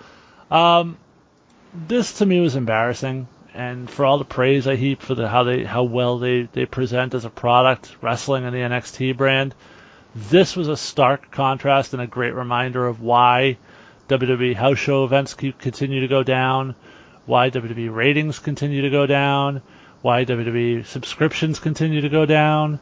Um, this to me was embarrassing, and for all the praise I heap for the how they how well they they present as a product, wrestling in the NXT brand, this was a stark contrast and a great reminder of why WWE house show events keep continue to go down, why WWE ratings continue to go down, why WWE subscriptions continue to go down.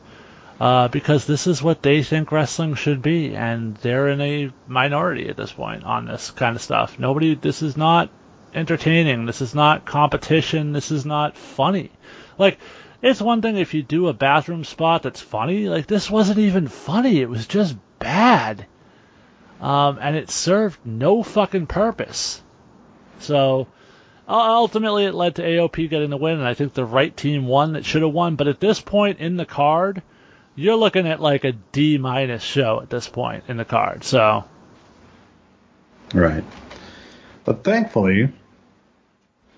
Uh, because this is what they think wrestling should be, and they're in a minority at this point on this kind of stuff. Nobody, this is not entertaining. This is not competition. This is not funny. Like, it's one thing if you do a bathroom spot that's funny. Like, this wasn't even funny. It was just bad. Um, and it served no fucking purpose. So, ultimately, it led to AOP getting the win, and I think the right team won that should have won. But at this point in the card, you're looking at like a D minus show at this point in the card. So, Right. But thankfully,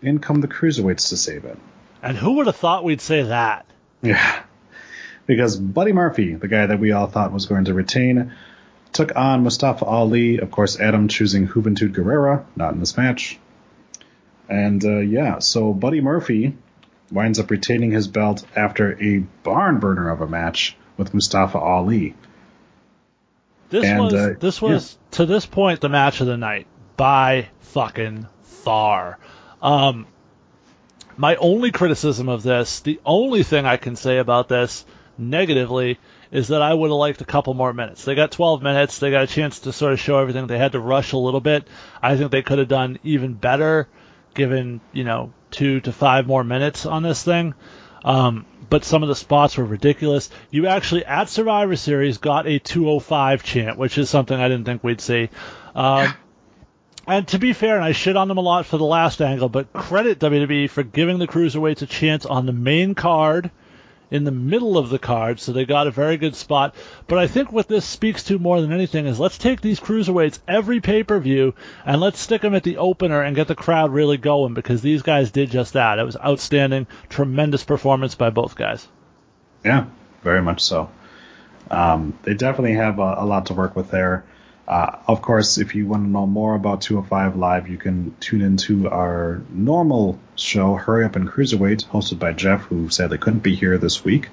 in come the cruiserweights to save it. and who would have thought we'd say that? Yeah. Because Buddy Murphy, the guy that we all thought was going to retain, took on Mustafa Ali. Of course, Adam choosing Juventud Guerrera, not in this match. And uh, yeah, so Buddy Murphy winds up retaining his belt after a barn burner of a match with Mustafa Ali. This And, was uh, this was to this point the match of the night by fucking far. Um, my only criticism of this, the only thing I can say about this negatively, is that I would have liked a couple more minutes. They got 12 minutes. They got a chance to sort of show everything. They had to rush a little bit. I think they could have done even better, given you know two to five more minutes on this thing. Um, but some of the spots were ridiculous. You actually at Survivor Series got a 205 chant, which is something I didn't think we'd see. Um, and to be fair, and I shit on them a lot for the last angle, but credit WWE for giving the cruiserweights a chance on the main card, in the middle of the card, so they got a very good spot. But I think what this speaks to more than anything is let's take these cruiserweights every pay per view and let's stick them at the opener and get the crowd really going because these guys did just that. It was outstanding, tremendous performance by both guys. Yeah, very much so. Um, they definitely have a, a lot to work with there. Uh, of course, if you want to know more about 205 Live, you can tune into our normal show, Hurry Up and Cruiserweight, hosted by Jeff, who sadly couldn't be here this week.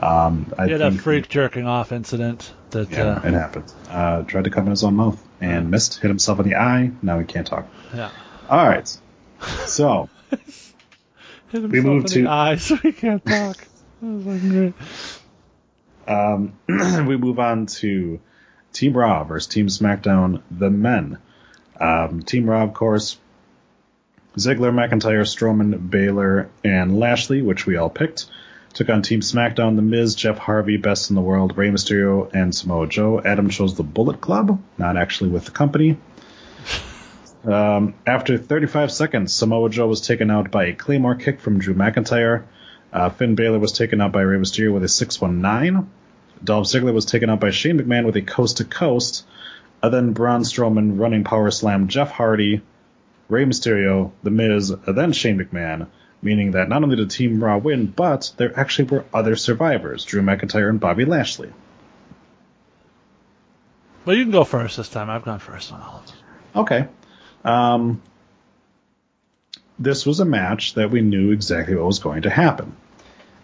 Um, I He had a think- freak jerking off incident that Yeah, uh, it happened. Uh, tried to come in his own mouth and missed, hit himself in the eye. Now he can't talk. yeah. All right. So, hit We in to- the eye so he can't talk. That was fucking great. Um, we move on to Team Raw versus Team SmackDown, the men. Um, Team Raw, of course, Ziggler, McIntyre, Strowman, Balor, and Lashley, which we all picked. Took on Team SmackDown, The Miz, Jeff Hardy, Best in the World, Rey Mysterio, and Samoa Joe. Adam chose the Bullet Club, not actually with the company. Um, after 35 seconds, Samoa Joe was taken out by a Claymore kick from Drew McIntyre. Uh, Finn Balor was taken out by Rey Mysterio with a 619. Dolph Ziggler was taken out by Shane McMahon with a coast to coast. And then Braun Strowman running power slam Jeff Hardy, Rey Mysterio, The Miz, and then Shane McMahon, meaning that not only did Team Raw win, but there actually were other survivors, Drew McIntyre and Bobby Lashley. Well, you can go first this time. I've gone first on all of them. Okay. Um, this was a match that we knew exactly what was going to happen.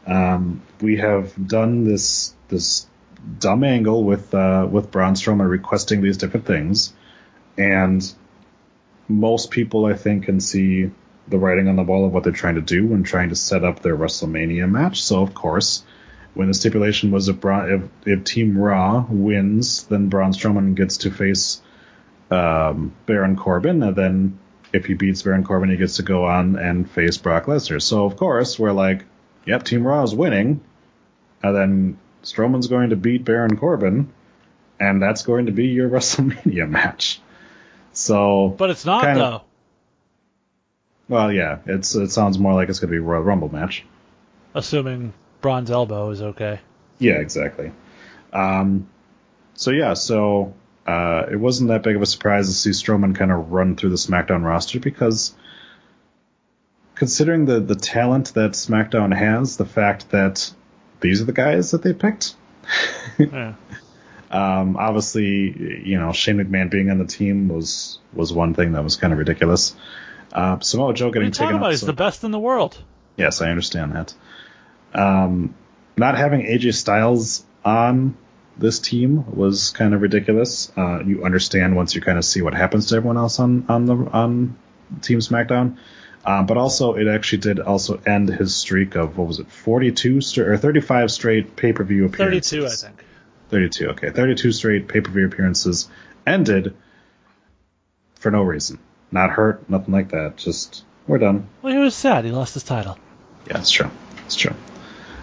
Um, we have done this this dumb angle with uh, with Braun Strowman requesting these different things, and most people I think can see the writing on the wall of what they're trying to do when trying to set up their WrestleMania match. So of course, when the stipulation was if, if, if Team Raw wins, then Braun Strowman gets to face um, Baron Corbin, and then if he beats Baron Corbin, he gets to go on and face Brock Lesnar. So of course we're like, yep, Team Raw is winning, and then Strowman's going to beat Baron Corbin, and that's going to be your WrestleMania match. So, But it's not Kinda- though. well, yeah, it's it sounds more like it's going to be a Royal Rumble match. Assuming Braun's Elbow is okay. Yeah, exactly. Um, so yeah, so uh, it wasn't that big of a surprise to see Strowman kind of run through the SmackDown roster because, considering the the talent that SmackDown has, the fact that these are the guys that they picked, Yeah. Um, obviously, you know Shane McMahon being on the team was was one thing that was kind of ridiculous. Uh, Samoa Joe getting taken about? out. He's so- the best in the world. Yes, I understand that. Um, not having AJ Styles on this team was kind of ridiculous. Uh, you understand once you kind of see what happens to everyone else on on the on Team SmackDown. Um, but also, it actually did also end his streak of what was it, 42 st- or 35 straight pay per view appearances. 32, I think. 32, okay. 32 straight pay per view appearances ended for no reason. Not hurt, nothing like that. Just, we're done. Well, he was sad. He lost his title. Yeah, it's true. It's true.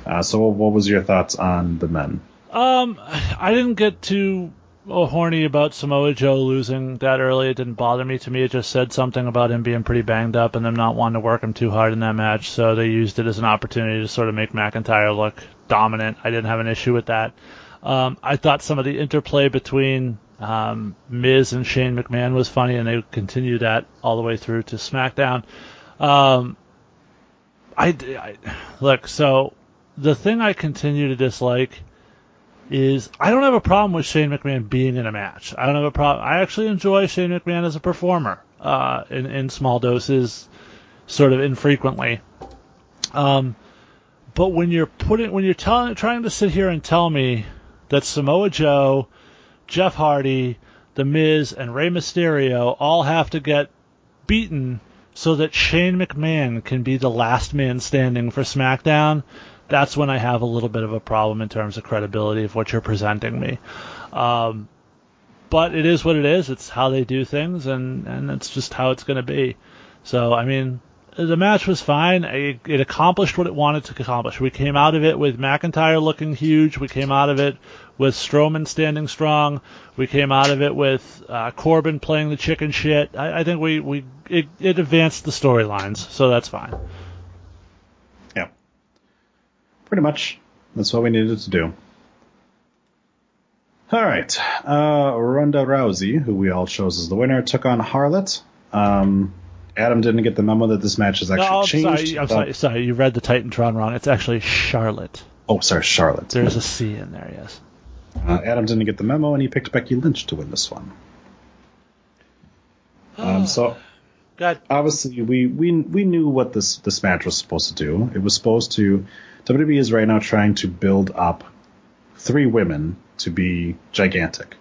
Uh, so, what was your thoughts on the men? Um, I didn't get uh, horny about Samoa Joe losing that early. It didn't bother me. To me, it just said something about him being pretty banged up and them not wanting to work him too hard in that match. So they used it as an opportunity to sort of make McIntyre look dominant. I didn't have an issue with that. Um, I thought some of the interplay between um, Miz and Shane McMahon was funny, and they continued that all the way through to SmackDown. Um, I, I look so the thing I continue to dislike is I don't have a problem with Shane McMahon being in a match. I don't have a problem. I actually enjoy Shane McMahon as a performer uh, in in small doses, sort of infrequently. Um, but when you're putting when you're telling trying to sit here and tell me that Samoa Joe, Jeff Hardy, The Miz, and Rey Mysterio all have to get beaten so that Shane McMahon can be the last man standing for SmackDown, that's when I have a little bit of a problem in terms of credibility of what you're presenting me. Um, but it is what it is. It's how they do things, and, and it's just how it's going to be. So, I mean, the match was fine. It, it accomplished what it wanted to accomplish. We came out of it with McIntyre looking huge. We came out of it with Strowman standing strong. We came out of it with uh, Corbin playing the chicken shit. I, I think we, we it, it advanced the storylines, so that's fine. Pretty much. That's what we needed to do. All right. Uh, Ronda Rousey, who we all chose as the winner, took on Harlot. Um, Adam didn't get the memo that this match is actually No, I'm changed. sorry. I'm sorry. Sorry, you read the Titantron wrong. It's actually Charlotte. Oh, sorry, Charlotte. There's a C in there. Yes. Uh, Adam didn't get the memo, and he picked Becky Lynch to win this one. Um, so God. obviously we, we we knew what this this match was supposed to do. It was supposed to WWE is right now trying to build up three women to be gigantic.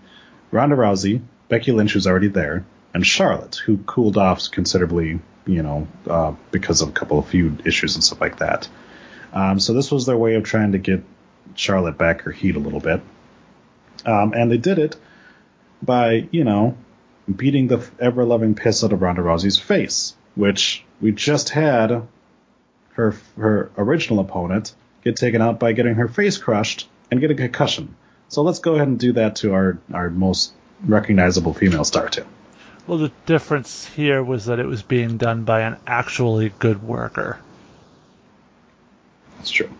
Ronda Rousey, Becky Lynch, who's already there, and Charlotte, who cooled off considerably, you know, uh, because of a couple of feud issues and stuff like that. Um, so this was their way of trying to get Charlotte back her heat a little bit, um, and they did it by, you know, beating the ever loving piss out of Ronda Rousey's face, which we just had her her original opponent get taken out by getting her face crushed and get a concussion. So let's go ahead and do that to our our most recognizable female star too. Well, the difference here was that it was being done by an actually good worker. That's true.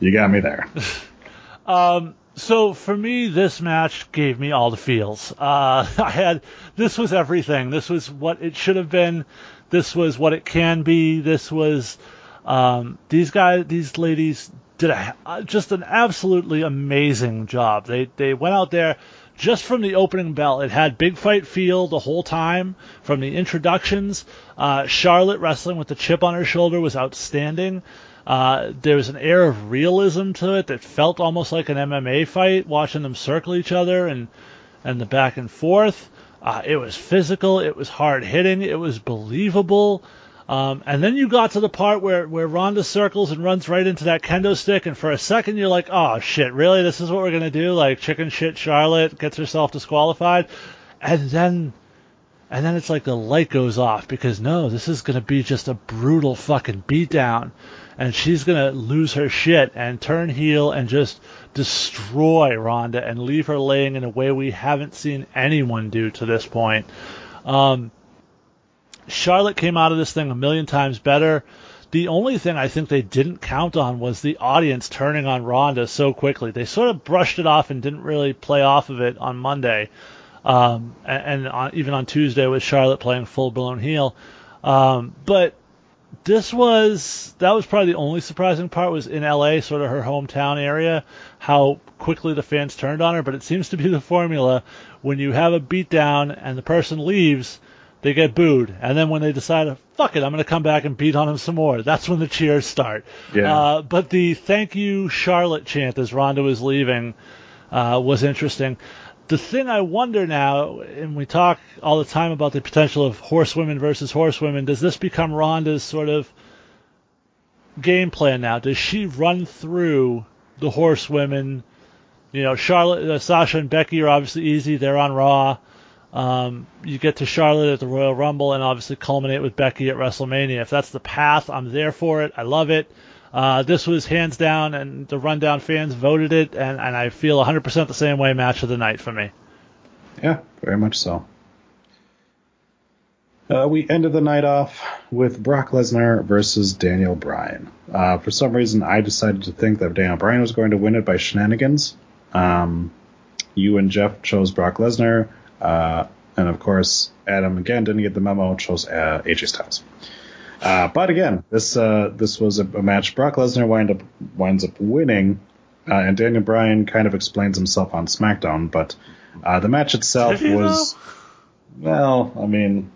You got me there. um, So for me, this match gave me all the feels. Uh, I had this was everything. This was what it should have been. This was what it can be. This was um, these guys, these ladies did a, just an absolutely amazing job. They they went out there just from the opening bell. It had big fight feel the whole time from the introductions. Uh, Charlotte wrestling with the chip on her shoulder was outstanding. Uh, there was an air of realism to it that felt almost like an MMA fight, watching them circle each other and and the back and forth. Uh, it was physical. It was hard hitting. It was believable. Um, and then you got to the part where, where Ronda circles and runs right into that kendo stick, and for a second you're like, oh shit, really? This is what we're gonna do? Like chicken shit Charlotte gets herself disqualified, and then and then it's like the light goes off because no, this is gonna be just a brutal fucking beatdown, and she's gonna lose her shit and turn heel and just destroy Ronda and leave her laying in a way we haven't seen anyone do to this point. Um, Charlotte came out of this thing a million times better. The only thing I think they didn't count on was the audience turning on Ronda so quickly. They sort of brushed it off and didn't really play off of it on Monday, um, and, and on, even on Tuesday with Charlotte playing full blown heel. Um, but this was that was probably the only surprising part was in LA, sort of her hometown area, how quickly the fans turned on her. But it seems to be the formula when you have a beatdown and the person leaves, they get booed, and then when they decide, fuck it, I'm going to come back and beat on him some more, that's when the cheers start. Yeah. Uh, but the thank you Charlotte chant as Ronda was leaving uh, was interesting. The thing I wonder now, and we talk all the time about the potential of horsewomen versus horsewomen, does this become Ronda's sort of game plan now? Does she run through the horsewomen? You know, Charlotte, uh, Sasha, and Becky are obviously easy. They're on Raw. Um, you get to Charlotte at the Royal Rumble, and obviously culminate with Becky at WrestleMania. If that's the path, I'm there for it. I love it. Uh, this was hands down, and the Rundown fans voted it, and, and I feel 100% the same way match of the night for me. Yeah, very much so. Uh, we ended the night off with Brock Lesnar versus Daniel Bryan. Uh, for some reason, I decided to think that Daniel Bryan was going to win it by shenanigans. Um, you and Jeff chose Brock Lesnar, uh, and of course, Adam again didn't get the memo, chose uh, AJ Styles. Uh, but again, this uh, this was a, a match. Brock Lesnar wind up winds up winning, uh, and Daniel Bryan kind of explains himself on SmackDown. But uh, the match itself was, well, I mean,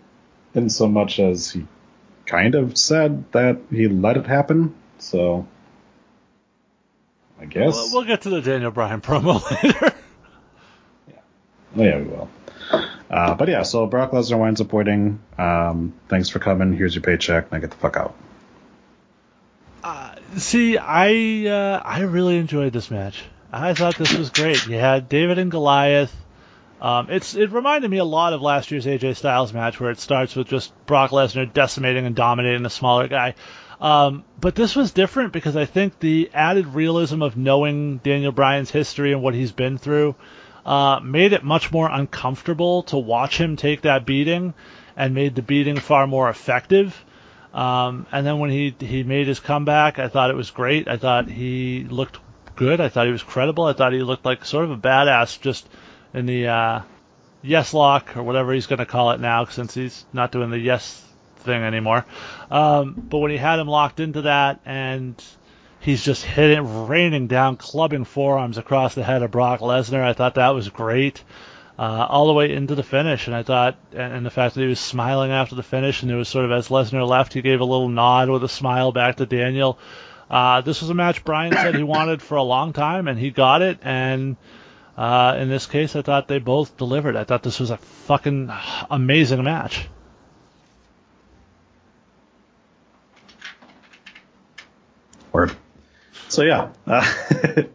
in so much as he kind of said that he let it happen. So, I guess. We'll, we'll get to the Daniel Bryan promo later. Oh, yeah, we will. Uh, but yeah, so Brock Lesnar winds up winning. Um, thanks for coming. Here's your paycheck. Now get the fuck out. Uh, see, I uh, I really enjoyed this match. I thought this was great. You had David and Goliath. Um, it's it reminded me a lot of last year's AJ Styles match, where it starts with just Brock Lesnar decimating and dominating the smaller guy. Um, but this was different because I think the added realism of knowing Daniel Bryan's history and what he's been through uh, made it much more uncomfortable to watch him take that beating, and made the beating far more effective. Um, and then when he he made his comeback, I thought it was great. I thought he looked good. I thought he was credible. I thought he looked like sort of a badass just in the uh, yes lock or whatever he's going to call it now, since he's not doing the yes thing anymore. Um, but when he had him locked into that and he's just hitting, raining down, clubbing forearms across the head of Brock Lesnar, I thought that was great. Uh, all the way into the finish, and I thought, and, the fact that he was smiling after the finish, and it was sort of as Lesnar left, he gave a little nod with a smile back to Daniel. Uh, this was a match Bryan said he wanted for a long time, and he got it. And uh, in this case, I thought they both delivered. I thought this was a fucking amazing match. Word. So yeah.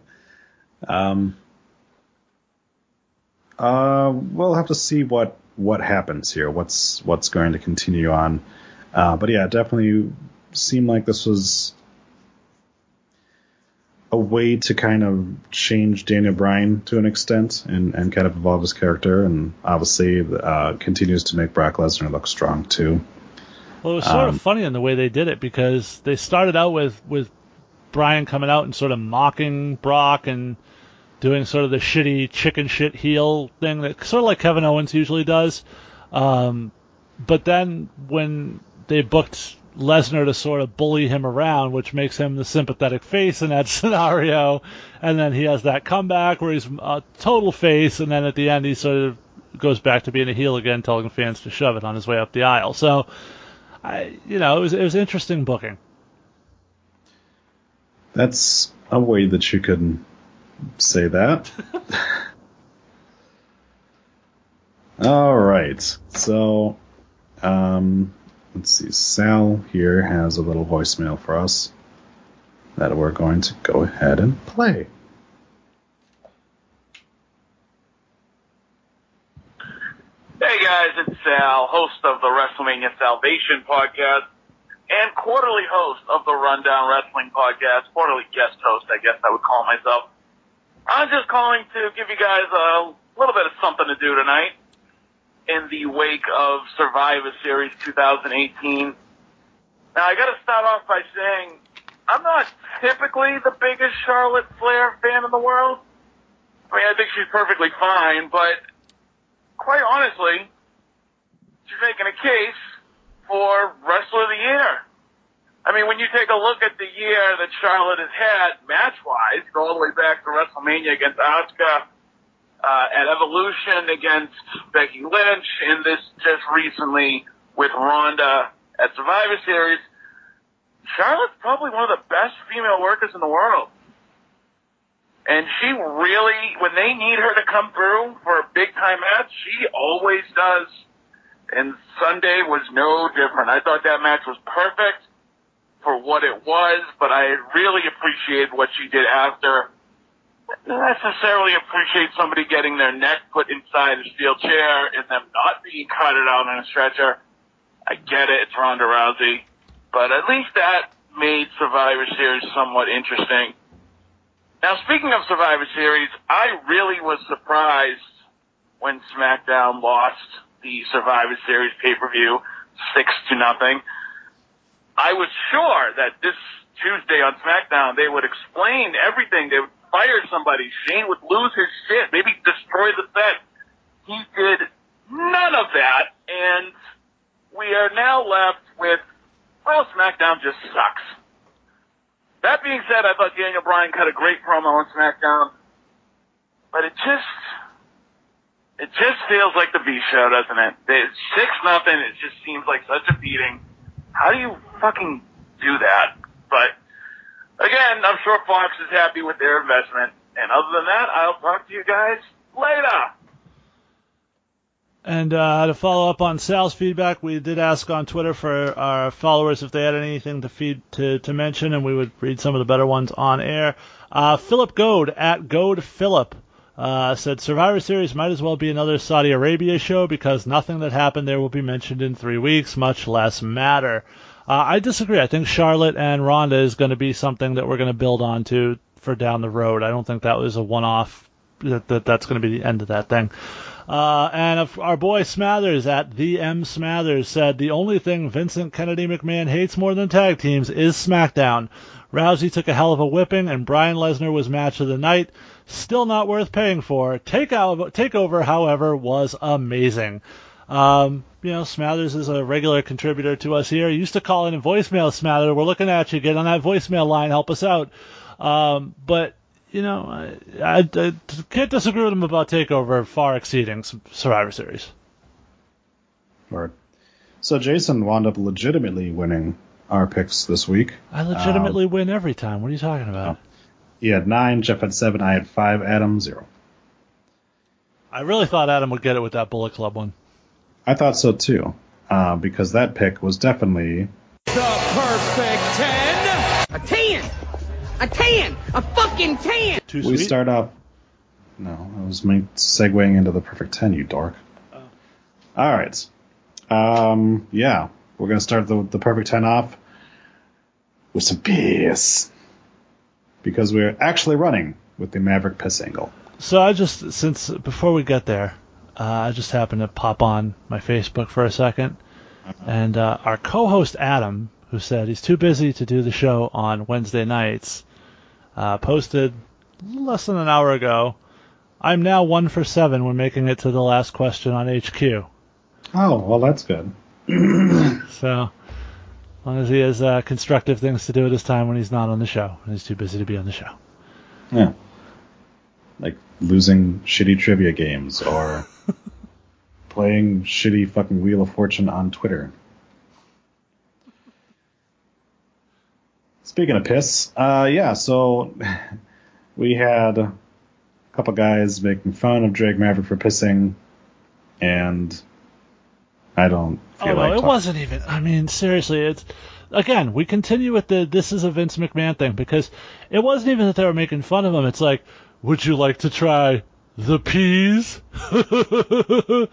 Um, uh, we'll have to see what what happens here. What's what's going to continue on. Uh, but yeah, it definitely seemed like this was a way to kind of change Daniel Bryan to an extent and, and kind of evolve his character, and obviously uh, continues to make Brock Lesnar look strong too. Well, it was sort Um, of funny in the way they did it because they started out with with Bryan coming out and sort of mocking Brock and doing sort of the shitty chicken shit heel thing that sort of like Kevin Owens usually does. Um, but then when they booked Lesnar to sort of bully him around, which makes him the sympathetic face in that scenario, and then he has that comeback where he's a total face, and then at the end he sort of goes back to being a heel again, telling fans to shove it on his way up the aisle. So, I, you know, it was it was interesting booking. That's a way that you could say that. All right. So, um, let's see. Sal here has a little voicemail for us that we're going to go ahead and play. Hey guys, it's Sal, host of the WrestleMania Salvation podcast and quarterly host of the Rundown Wrestling podcast, quarterly guest host, I guess I would call myself. I'm just calling to give you guys a little bit of something to do tonight in the wake of Survivor Series 2018. Now I gotta start off by saying I'm not typically the biggest Charlotte Flair fan in the world. I mean, I think she's perfectly fine, but quite honestly, she's making a case for Wrestler of the Year. I mean, when you take a look at the year that Charlotte has had match-wise, go all the way back to WrestleMania against Asuka, uh, at Evolution against Becky Lynch, and this just recently with Ronda at Survivor Series, Charlotte's probably one of the best female workers in the world. And she really, when they need her to come through for a big time match, she always does. And Sunday was no different. I thought that match was perfect for what it was, but I really appreciated what she did after. Not necessarily appreciate somebody getting their neck put inside a steel chair and them not being carted out on a stretcher. I get it, it's Ronda Rousey, but at least that made Survivor Series somewhat interesting. Now, speaking of Survivor Series, I really was surprised when SmackDown lost the Survivor Series pay-per-view six to nothing. I was sure that this Tuesday on SmackDown they would explain everything. They would fire somebody. Shane would lose his shit, maybe destroy the set. He did none of that, and we are now left with, well, SmackDown just sucks. That being said, I thought Daniel Bryan cut a great promo on SmackDown, but it just, it just feels like the B show, doesn't it? It's six nothing. It just seems like such a beating. How do you fucking do that? But again, I'm sure Fox is happy with their investment. And other than that, I'll talk to you guys later. And uh, to follow up on Sal's feedback, we did ask on Twitter for our followers if they had anything to feed to, to mention, and we would read some of the better ones on air. Uh, Philip Goad at Goad Philip uh, said Survivor Series might as well be another Saudi Arabia show because nothing that happened there will be mentioned in three weeks, much less matter. Uh, I disagree. I think Charlotte and Ronda is going to be something that we're going to build onto for down the road. I don't think that was a one-off. That, that that's going to be the end of that thing. Uh, and our boy Smathers at the M Smathers said the only thing Vincent Kennedy McMahon hates more than tag teams is SmackDown. Rousey took a hell of a whipping, and Bryan Lesnar was match of the night. Still not worth paying for. Take takeover, however, was amazing. Um, you know, Smathers is a regular contributor to us here. He used to call in a voicemail, Smathers. We're looking at you. Get on that voicemail line. Help us out. Um, but you know, I, I, I, can't disagree with him about Takeover far exceeding Survivor Series. Right. So Jason wound up legitimately winning our picks this week. I legitimately um, win every time. What are you talking about? He had nine, Jeff had seven, I had five, Adam zero. I really thought Adam would get it with that Bullet Club one. I thought so too, uh, because that pick was definitely the perfect ten. A ten. A ten! A fucking ten! Too we sweet? start up. No, I was me segueing into the perfect ten, you dork. Oh. All right. Um, yeah, we're gonna start the the perfect ten off with some piss because we're actually running with the Maverick piss angle. So I just since before we get there, uh, I just happened to pop on my Facebook for a 2nd and uh, our co-host Adam who said he's too busy to do the show on Wednesday nights, uh, posted less than an hour ago. I'm now one for seven when making it to the last question on HQ. Oh, well, that's good. so, as long as he has uh, constructive things to do at his time when he's not on the show, and he's too busy to be on the show. Yeah. Like losing shitty trivia games or playing shitty fucking Wheel of Fortune on Twitter. Speaking of piss, uh, yeah, so we had a couple guys making fun of Drake Maverick for pissing, and I don't feel oh, like it talk- wasn't even. I mean, seriously, it's again. We continue with the this is a Vince McMahon thing because it wasn't even that they were making fun of him. It's like, would you like to try the peas? and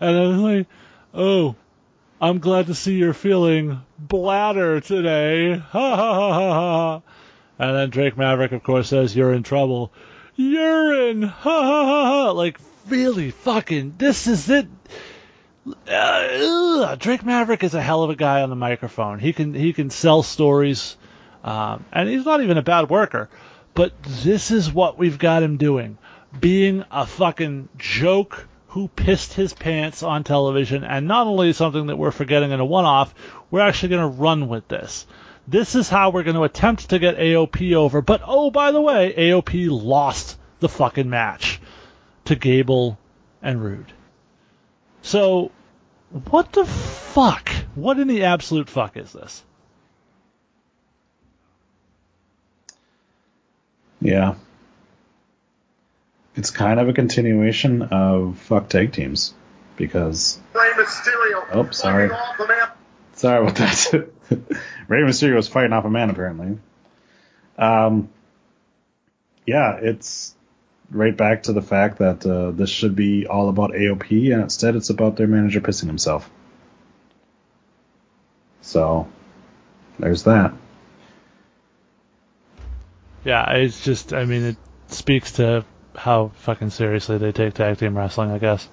I was like, oh, I'm glad to see you're feeling bladder today. Ha ha ha ha ha. And then Drake Maverick, of course, says, You're in trouble. Urine! Ha ha ha ha! Like, really fucking, this is it. Uh. Drake Maverick is a hell of a guy on the microphone. He can he can sell stories, um, and he's not even a bad worker. But this is what we've got him doing, being a fucking joke who pissed his pants on television, and not only something that we're forgetting in a one-off, we're actually going to run with this. this is how we're going to attempt to get AOP over. But oh, by the way, AOP lost the fucking match to Gable and Roode. So, what the fuck? What in the absolute fuck is this? Yeah. It's kind of a continuation of fuck tag teams because. Oh, sorry. Sorry about that. Rey Mysterio was fighting off a man apparently. Um, yeah, it's right back to the fact that uh, this should be all about AOP, and instead it's about their manager pissing himself. So, there's that. Yeah, it's just, I mean, it speaks to how fucking seriously they take tag team wrestling, I guess.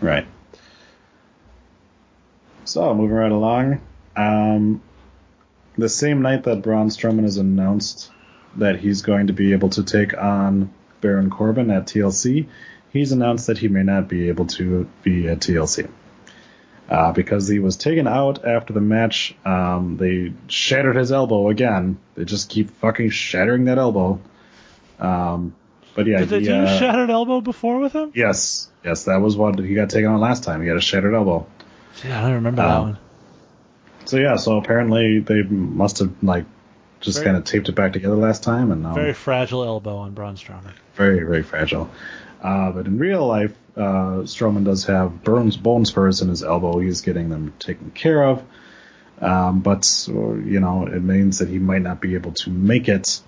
Right. So, moving right along. Um, the same night that Braun Strowman is announced that he's going to be able to take on Baron Corbin at TLC, he's announced that he may not be able to be at TLC. Uh, because he was taken out after the match. Um, they shattered his elbow again. They just keep fucking shattering that elbow. Um, but yeah, Did they he, do uh, shattered elbow before with him? yes, yes, that was what he got taken on last time. He had a shattered elbow. Yeah, I don't remember that Um, one. So yeah, so apparently they must have like just Very- kind of taped it back together last time, and um, Very fragile elbow on Braun Strowman. very, very fragile. Uh, but in real life, uh, Strowman does have burns, bone spurs in his elbow. He's getting them taken care of. Um, but, you know, it means that he might not be able to make it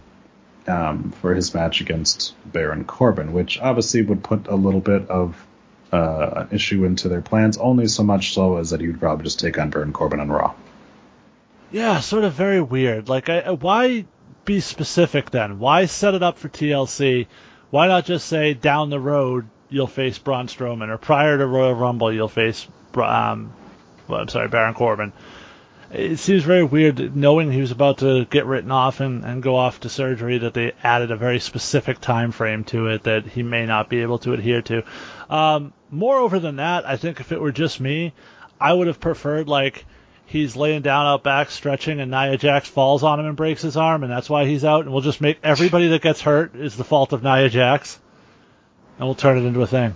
um, for his match against Baron Corbin, which obviously would put a little bit of uh, an issue into their plans, only so much so as that he would probably just take on Baron Corbin on Raw. Yeah, sort of very weird. Like, I, why be specific then? Why set it up for TLC? Why not just say down the road you'll face Braun Strowman, or prior to Royal Rumble you'll face, um, well, I'm sorry, Baron Corbin? It seems very weird, knowing he was about to get written off and, and go off to surgery, that they added a very specific time frame to it that he may not be able to adhere to. Um, moreover than that, I think if it were just me, I would have preferred like he's laying down out back stretching and Nia Jax falls on him and breaks his arm and that's why he's out and we'll just make everybody that gets hurt is the fault of Nia Jax and we'll turn it into a thing.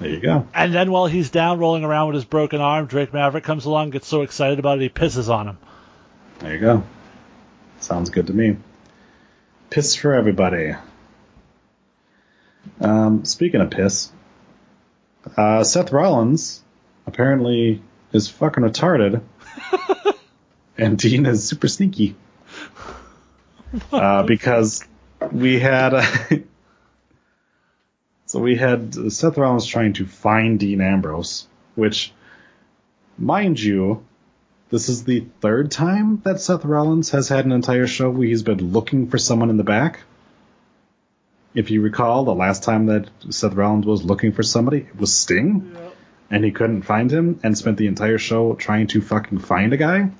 There you go. And then while he's down rolling around with his broken arm, Drake Maverick comes along, gets so excited about it he pisses on him. There you go. Sounds good to me. Piss for everybody. Um, speaking of piss, uh, Seth Rollins apparently is fucking retarded, and Dean is super sneaky. Uh, because we had, uh, so we had Seth Rollins trying to find Dean Ambrose, which, mind you, this is the third time that Seth Rollins has had an entire show where he's been looking for someone in the back. If you recall, the last time that Seth Rollins was looking for somebody, it was Sting, and he couldn't find him, and spent the entire show trying to fucking find a guy.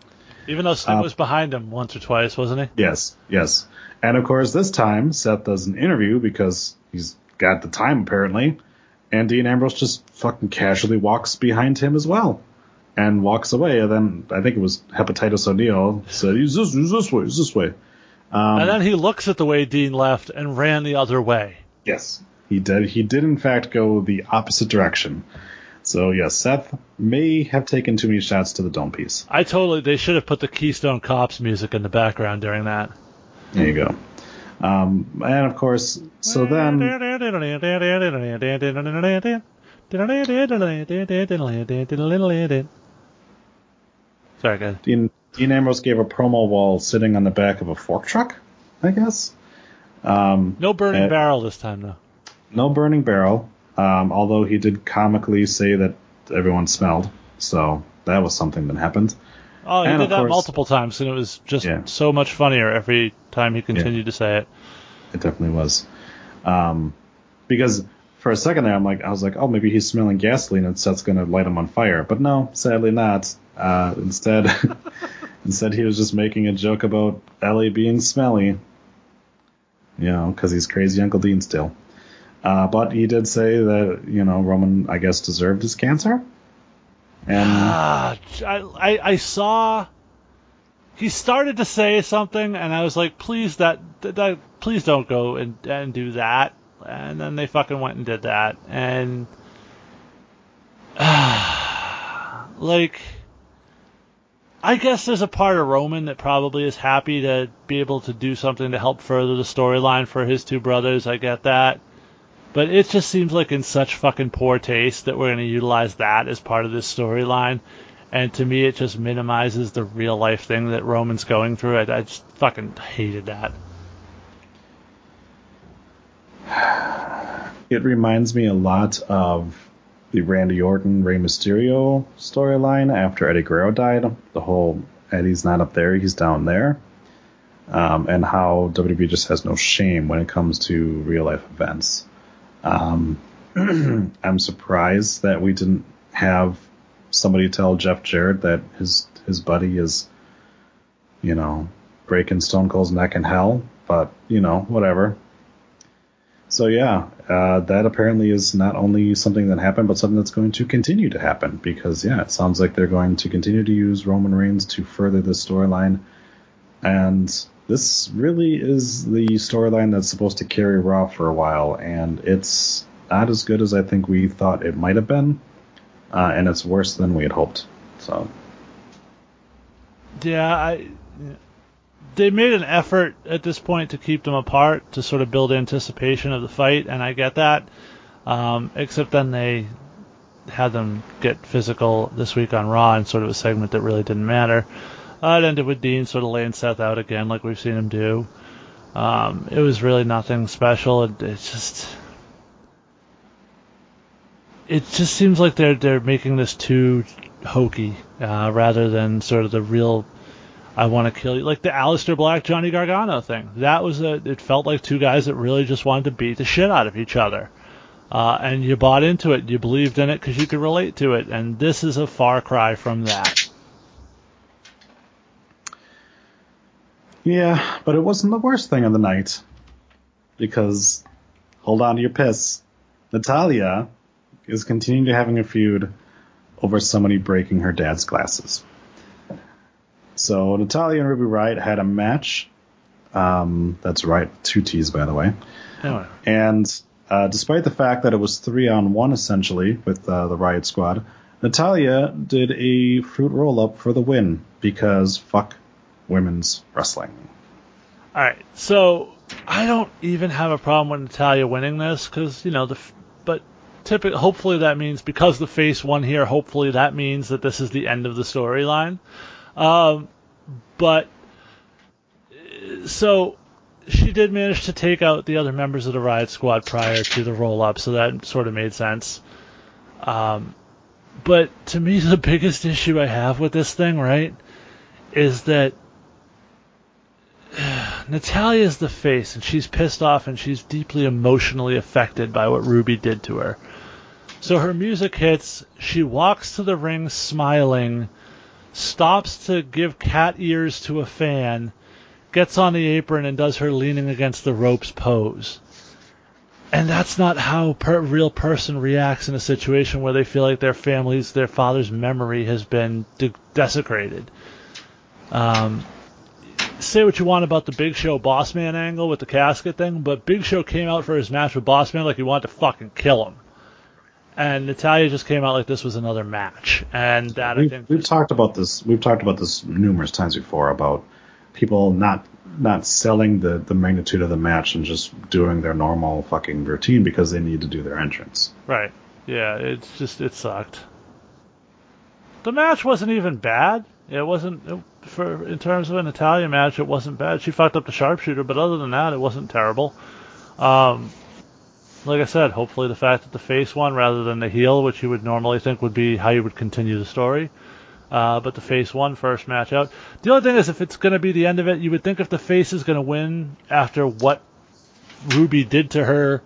Even though Sting Uh, was behind him once or twice, wasn't he? Yes, yes. And of course, this time Seth does an interview because he's got the time apparently, and Dean Ambrose just fucking casually walks behind him as well, and walks away. And then I think it was Hepatitis O'Neill said, "He's this, he's this way, he's this way." Um, and then he looks at the way Dean left and ran the other way. Yes, he did. He did in fact go the opposite direction. So yes, Seth may have taken too many shots to the dome piece. I totally, they should have put the Keystone Cops music in the background during that. There you go. Um, and of course, so then Sorry, guys. Dean, Dean Ambrose gave a promo while sitting on the back of a fork truck, I guess. Um, No burning Uh, barrel this time, though. no burning barrel, um, although he did comically say that everyone smelled. So that was something that happened. Oh, he and did that course- multiple times, and it was just Yeah. so much funnier every time he continued to say it. It definitely was. Um, because for a second there, I'm like, I was like, oh, maybe he's smelling gasoline and Seth's gonna light him on fire. But no, sadly not. Uh, instead, instead he was just making a joke about Ellie being smelly. You know, because he's crazy Uncle Dean still. Uh, but he did say that you know Roman, I guess, deserved his cancer. And Ah, I, I, I saw he started to say something, and I was like, please that, that, please don't go and and do that. And then they fucking went and did that, and like. I guess there's a part of Roman that probably is happy to be able to do something to help further the storyline for his two brothers. I get that. But it just seems like in such fucking poor taste that we're going to utilize that as part of this storyline. And to me, it just minimizes the real life thing that Roman's going through. I, I just fucking hated that. It reminds me a lot of the Randy Orton Rey Mysterio storyline after Eddie Guerrero died. The whole Eddie's not up there, he's down there. Um, and how WWE just has no shame when it comes to real life events. Um, I'm surprised that we didn't have somebody tell Jeff Jarrett that his his buddy is, you know, breaking Stone Cold's neck in hell. But you know, whatever. So yeah, uh, that apparently is not only something that happened, but something that's going to continue to happen because yeah, it sounds like they're going to continue to use Roman Reigns to further this storyline, and this really is the storyline that's supposed to carry Raw for a while, and it's not as good as I think we thought it might have been, uh, and it's worse than we had hoped. So yeah, I they made an effort at this point to keep them apart to sort of build anticipation of the fight, and I get that. Um, except then they had them get physical this week on Raw in sort of a segment that really didn't matter. Uh, it ended with Dean sort of laying Seth out again, like we've seen him do. Um, it was really nothing special. It, it just, it just seems like they're they're making this too hokey uh, rather than sort of the real I want to kill you. Like the Aleister Black Johnny Gargano thing. That was a. It felt like two guys that really just wanted to beat the shit out of each other. Uh, and you bought into it. You believed in it because you could relate to it. And this is a far cry from that. Yeah, but it wasn't the worst thing of the night. Because, hold on to your piss. Natalya is continuing to having a feud over somebody breaking her dad's glasses. So Natalya and Ruby Riott had a match. Um, that's right, two T's by the way. Anyway. And uh, despite the fact that it was three on one essentially with uh, the Riott Squad, Natalya did a fruit roll up for the win because fuck women's wrestling. All right, so I don't even have a problem with Natalya winning this because you know the, but typically, hopefully that means because the face won here, hopefully that means that this is the end of the storyline. Um, but so she did manage to take out the other members of the riot squad prior to the roll up, so that sort of made sense. Um, but to me, the biggest issue I have with this thing, right, is that Natalya is the face, and she's pissed off, and she's deeply emotionally affected by what Ruby did to her. So her music hits, she walks to the ring smiling, stops to give cat ears to a fan, gets on the apron and does her leaning against the ropes pose. And that's not how a real person reacts in a situation where they feel like their family's, their father's memory has been de- desecrated. Um, say what you want about the Big Show Boss Man angle with the casket thing, but Big Show came out for his match with Boss Man like he wanted to fucking kill him and Natalya just came out like this was another match, and that we've, I think we've talked about this. We've talked about this numerous times before about people not not selling the the magnitude of the match and just doing their normal fucking routine because they need to do their entrance. Right. Yeah. It's just it sucked. The match wasn't even bad. It wasn't it, for in terms of an Italian match. It wasn't bad. She fucked up the sharpshooter, but other than that, it wasn't terrible. Um, like I said, hopefully the fact that the face won rather than the heel, which you would normally think would be how you would continue the story. Uh, but the face won first match out. The only thing is, if it's going to be the end of it, you would think if the face is going to win after what Ruby did to her,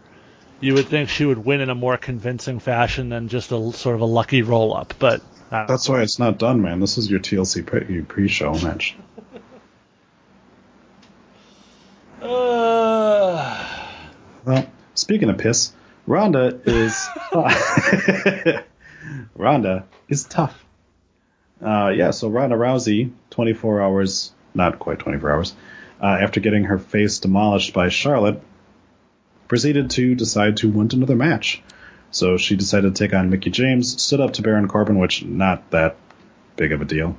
you would think she would win in a more convincing fashion than just a sort of a lucky roll up. But that's why it's not done, man. This is your TLC pre- pre-show match. uh... Well, Speaking of piss, Ronda is Ronda is tough. Uh, yeah, so Ronda Rousey, 24 hours not quite 24 hours, uh, after getting her face demolished by Charlotte, proceeded to decide to want another match. So she decided to take on Mickie James, stood up to Baron Corbin, which not that big of a deal,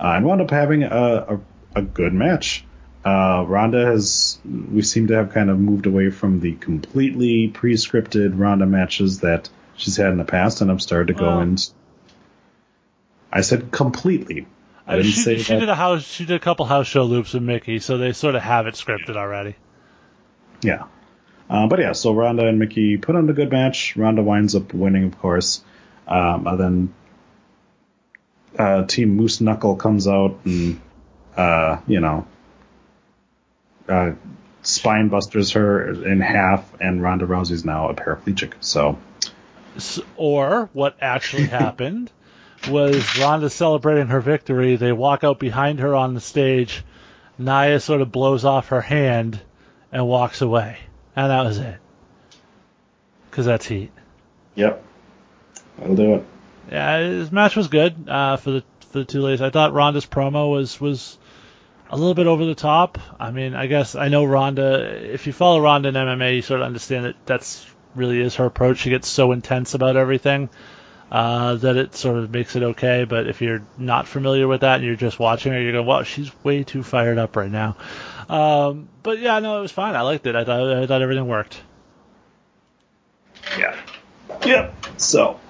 uh, and wound up having a, a, a good match. Uh, Ronda has, we seem to have kind of moved away from the completely pre-scripted Ronda matches that she's had in the past, and I've started to go Well- in. I said completely. I Uh, didn't she, say she that. did a house. She did a couple house show loops with Mickie, so they sort of have it scripted already. Yeah. Uh, but yeah, so Ronda and Mickie put on a good match. Ronda winds up winning, of course. Um, and then uh, Team Moose Knuckle comes out and, uh, you know, uh, spine busters her in half, and Ronda Rousey's now a paraplegic. So, Or what actually happened was Ronda celebrating her victory. They walk out behind her on the stage. Nia sort of blows off her hand and walks away, and that was it. Because that's heat. yep. That'll do it. Yeah, his match was good uh, for the for the two ladies. I thought Ronda's promo was was a little bit over the top. I mean, I guess I know Ronda. If you follow Ronda in MMA, you sort of understand that that's really is her approach. She gets so intense about everything uh, that it sort of makes it okay. But if you're not familiar with that and you're just watching her, you're going, "Wow, she's way too fired up right now." Um, but yeah, no, it was fine. I liked it. I thought I thought everything worked. Yeah. Yep. So,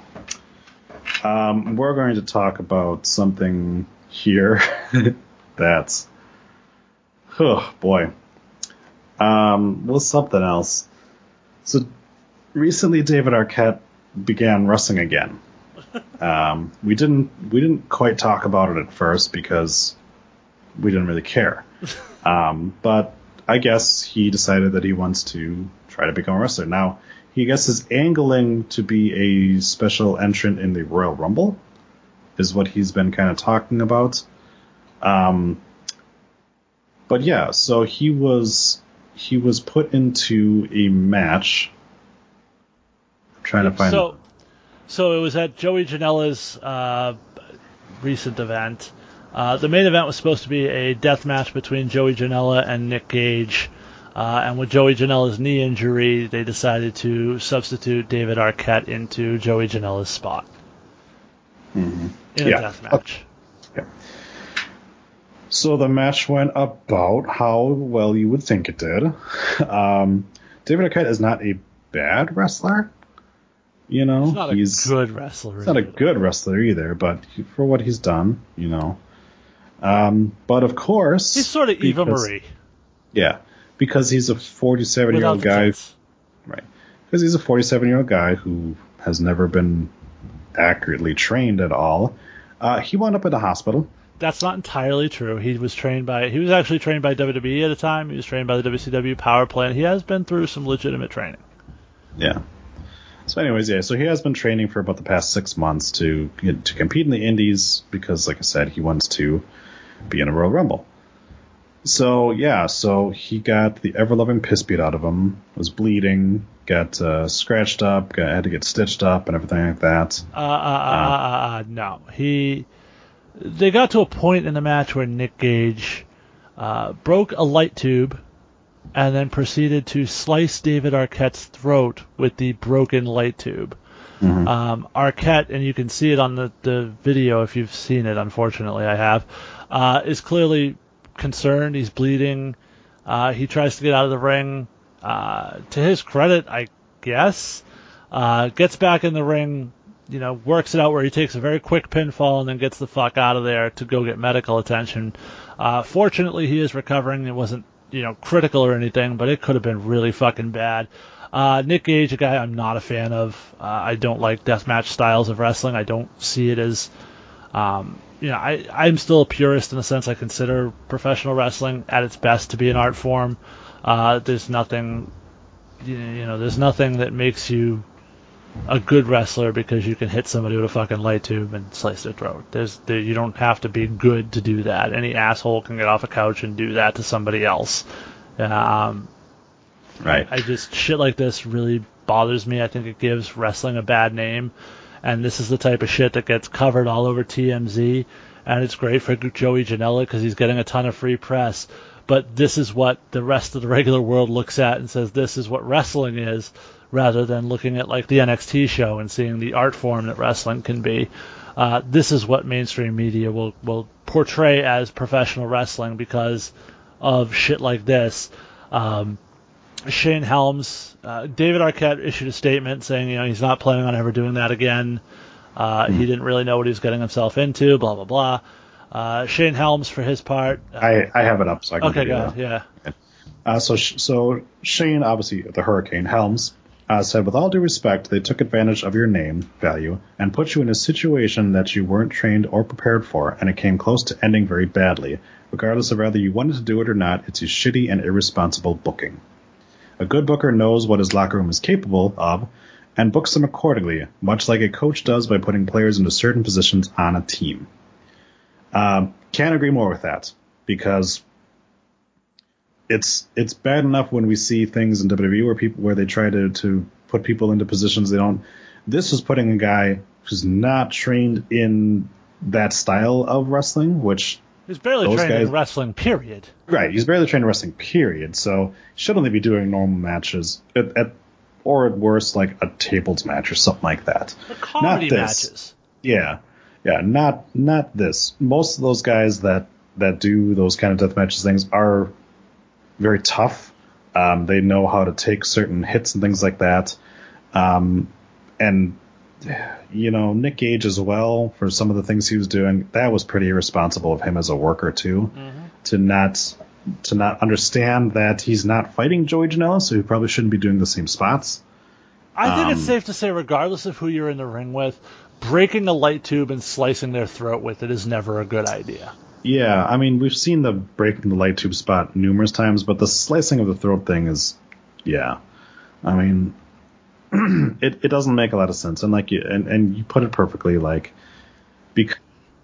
um, we're going to talk about something here that's, oh boy, um, well, something else. So, recently, David Arquette began wrestling again. Um, we didn't we didn't quite talk about it at first because we didn't really care. Um, but I guess he decided that he wants to try to become a wrestler. Now, he guess is angling to be a special entrant in the Royal Rumble, is what he's been kind of talking about. Um, but yeah, so he was he was put into a match. I'm trying to find So, so it was at Joey Janela's uh, recent event. Uh, the main event was supposed to be a death match between Joey Janela and Nick Gage. Uh, and with Joey Janela's knee injury, they decided to substitute David Arquette into Joey Janela's spot in a Yeah. death match. So the match went about how well you would think it did. Um, David Arquette is not a bad wrestler. You know, He's not a he's good wrestler. he's not a good wrestler either, but for what he's done, you know. Um, but of course, He's sort of Eva Marie. Yeah, because he's a 47 year old guy. Right. Because he's a 47 year old guy who has never been accurately trained at all. Uh, he wound up in the hospital. That's not entirely true. He was trained by he was actually trained by WWE at the time. He was trained by the WCW Power Plant. He has been through some legitimate training. Yeah. So, anyways, yeah. So he has been training for about the past six months to to compete in the Indies because, like I said, he wants to be in a Royal Rumble. So yeah, so he got the ever loving piss beat out of him. Was bleeding, got uh, scratched up, got, had to get stitched up, and everything like that. Uh, uh, uh, uh, uh, no. He. They got to a point in the match where Nick Gage uh, broke a light tube and then proceeded to slice David Arquette's throat with the broken light tube. Um, Arquette, and you can see it on the, the video if you've seen it, unfortunately, I have, uh, is clearly concerned. He's bleeding. Uh, he tries to get out of the ring. Uh, to his credit, I guess, uh, gets back in the ring, you know, works it out where he takes a very quick pinfall and then gets the fuck out of there to go get medical attention. Uh, fortunately, he is recovering. It wasn't, you know, critical or anything, but it could have been really fucking bad. Uh, Nick Gage, a guy I'm not a fan of. Uh, I don't like deathmatch styles of wrestling. I don't see it as, um, you know, I, I'm still a purist in the sense I consider professional wrestling at its best to be an art form. Uh, there's nothing, you know, there's nothing that makes you a good wrestler because you can hit somebody with a fucking light tube and slice their throat. There's, there, you don't have to be good to do that. Any asshole can get off a couch and do that to somebody else. Um, Right. I just shit like this really bothers me. I think it gives wrestling a bad name, and this is the type of shit that gets covered all over TMZ. and it's great for Joey Janela because he's getting a ton of free press. But this is what the rest of the regular world looks at and says this is what wrestling is, rather than looking at like the NXT show and seeing the art form that wrestling can be. Uh, this is what mainstream media will will portray as professional wrestling because of shit like this. Um, Shane Helms, uh, David Arquette issued a statement saying, you know, he's not planning on ever doing that again. Uh, He didn't really know what he was getting himself into. Blah blah blah. Uh, Shane Helms, for his part, uh, I, I have it up, so I can okay, go ahead, yeah. Uh, so, so Shane, obviously the Hurricane Helms, uh, said, with all due respect, they took advantage of your name value and put you in a situation that you weren't trained or prepared for, and it came close to ending very badly. Regardless of whether you wanted to do it or not, it's a shitty and irresponsible booking. A good booker knows what his locker room is capable of and books them accordingly, much like a coach does by putting players into certain positions on a team. Um, can't agree more with that because it's it's bad enough when we see things in WWE where people where they try to to put people into positions they don't. This was putting a guy who's not trained in that style of wrestling, which He's barely trained guys- in wrestling, period. right, he's barely trained in wrestling. Period. So he should only be doing normal matches at, at or at worst like a tables match or something like that. The comedy this. matches. Yeah, yeah, not not this. Most of those guys that that do those kind of death matches things are very tough. Um, they know how to take certain hits and things like that. Um, and you know, Nick Gage as well for some of the things he was doing. That was pretty irresponsible of him as a worker too, to not to not understand that he's not fighting Joey Janela, so he probably shouldn't be doing the same spots. I think it's Um, safe to say, regardless of who you're in the ring with, breaking a light tube and slicing their throat with it is never a good idea. Yeah, I mean, we've seen the breaking the light tube spot numerous times, but the slicing of the throat thing is, yeah. I mean, it, it doesn't make a lot of sense. And like you, and, and you put it perfectly, like, because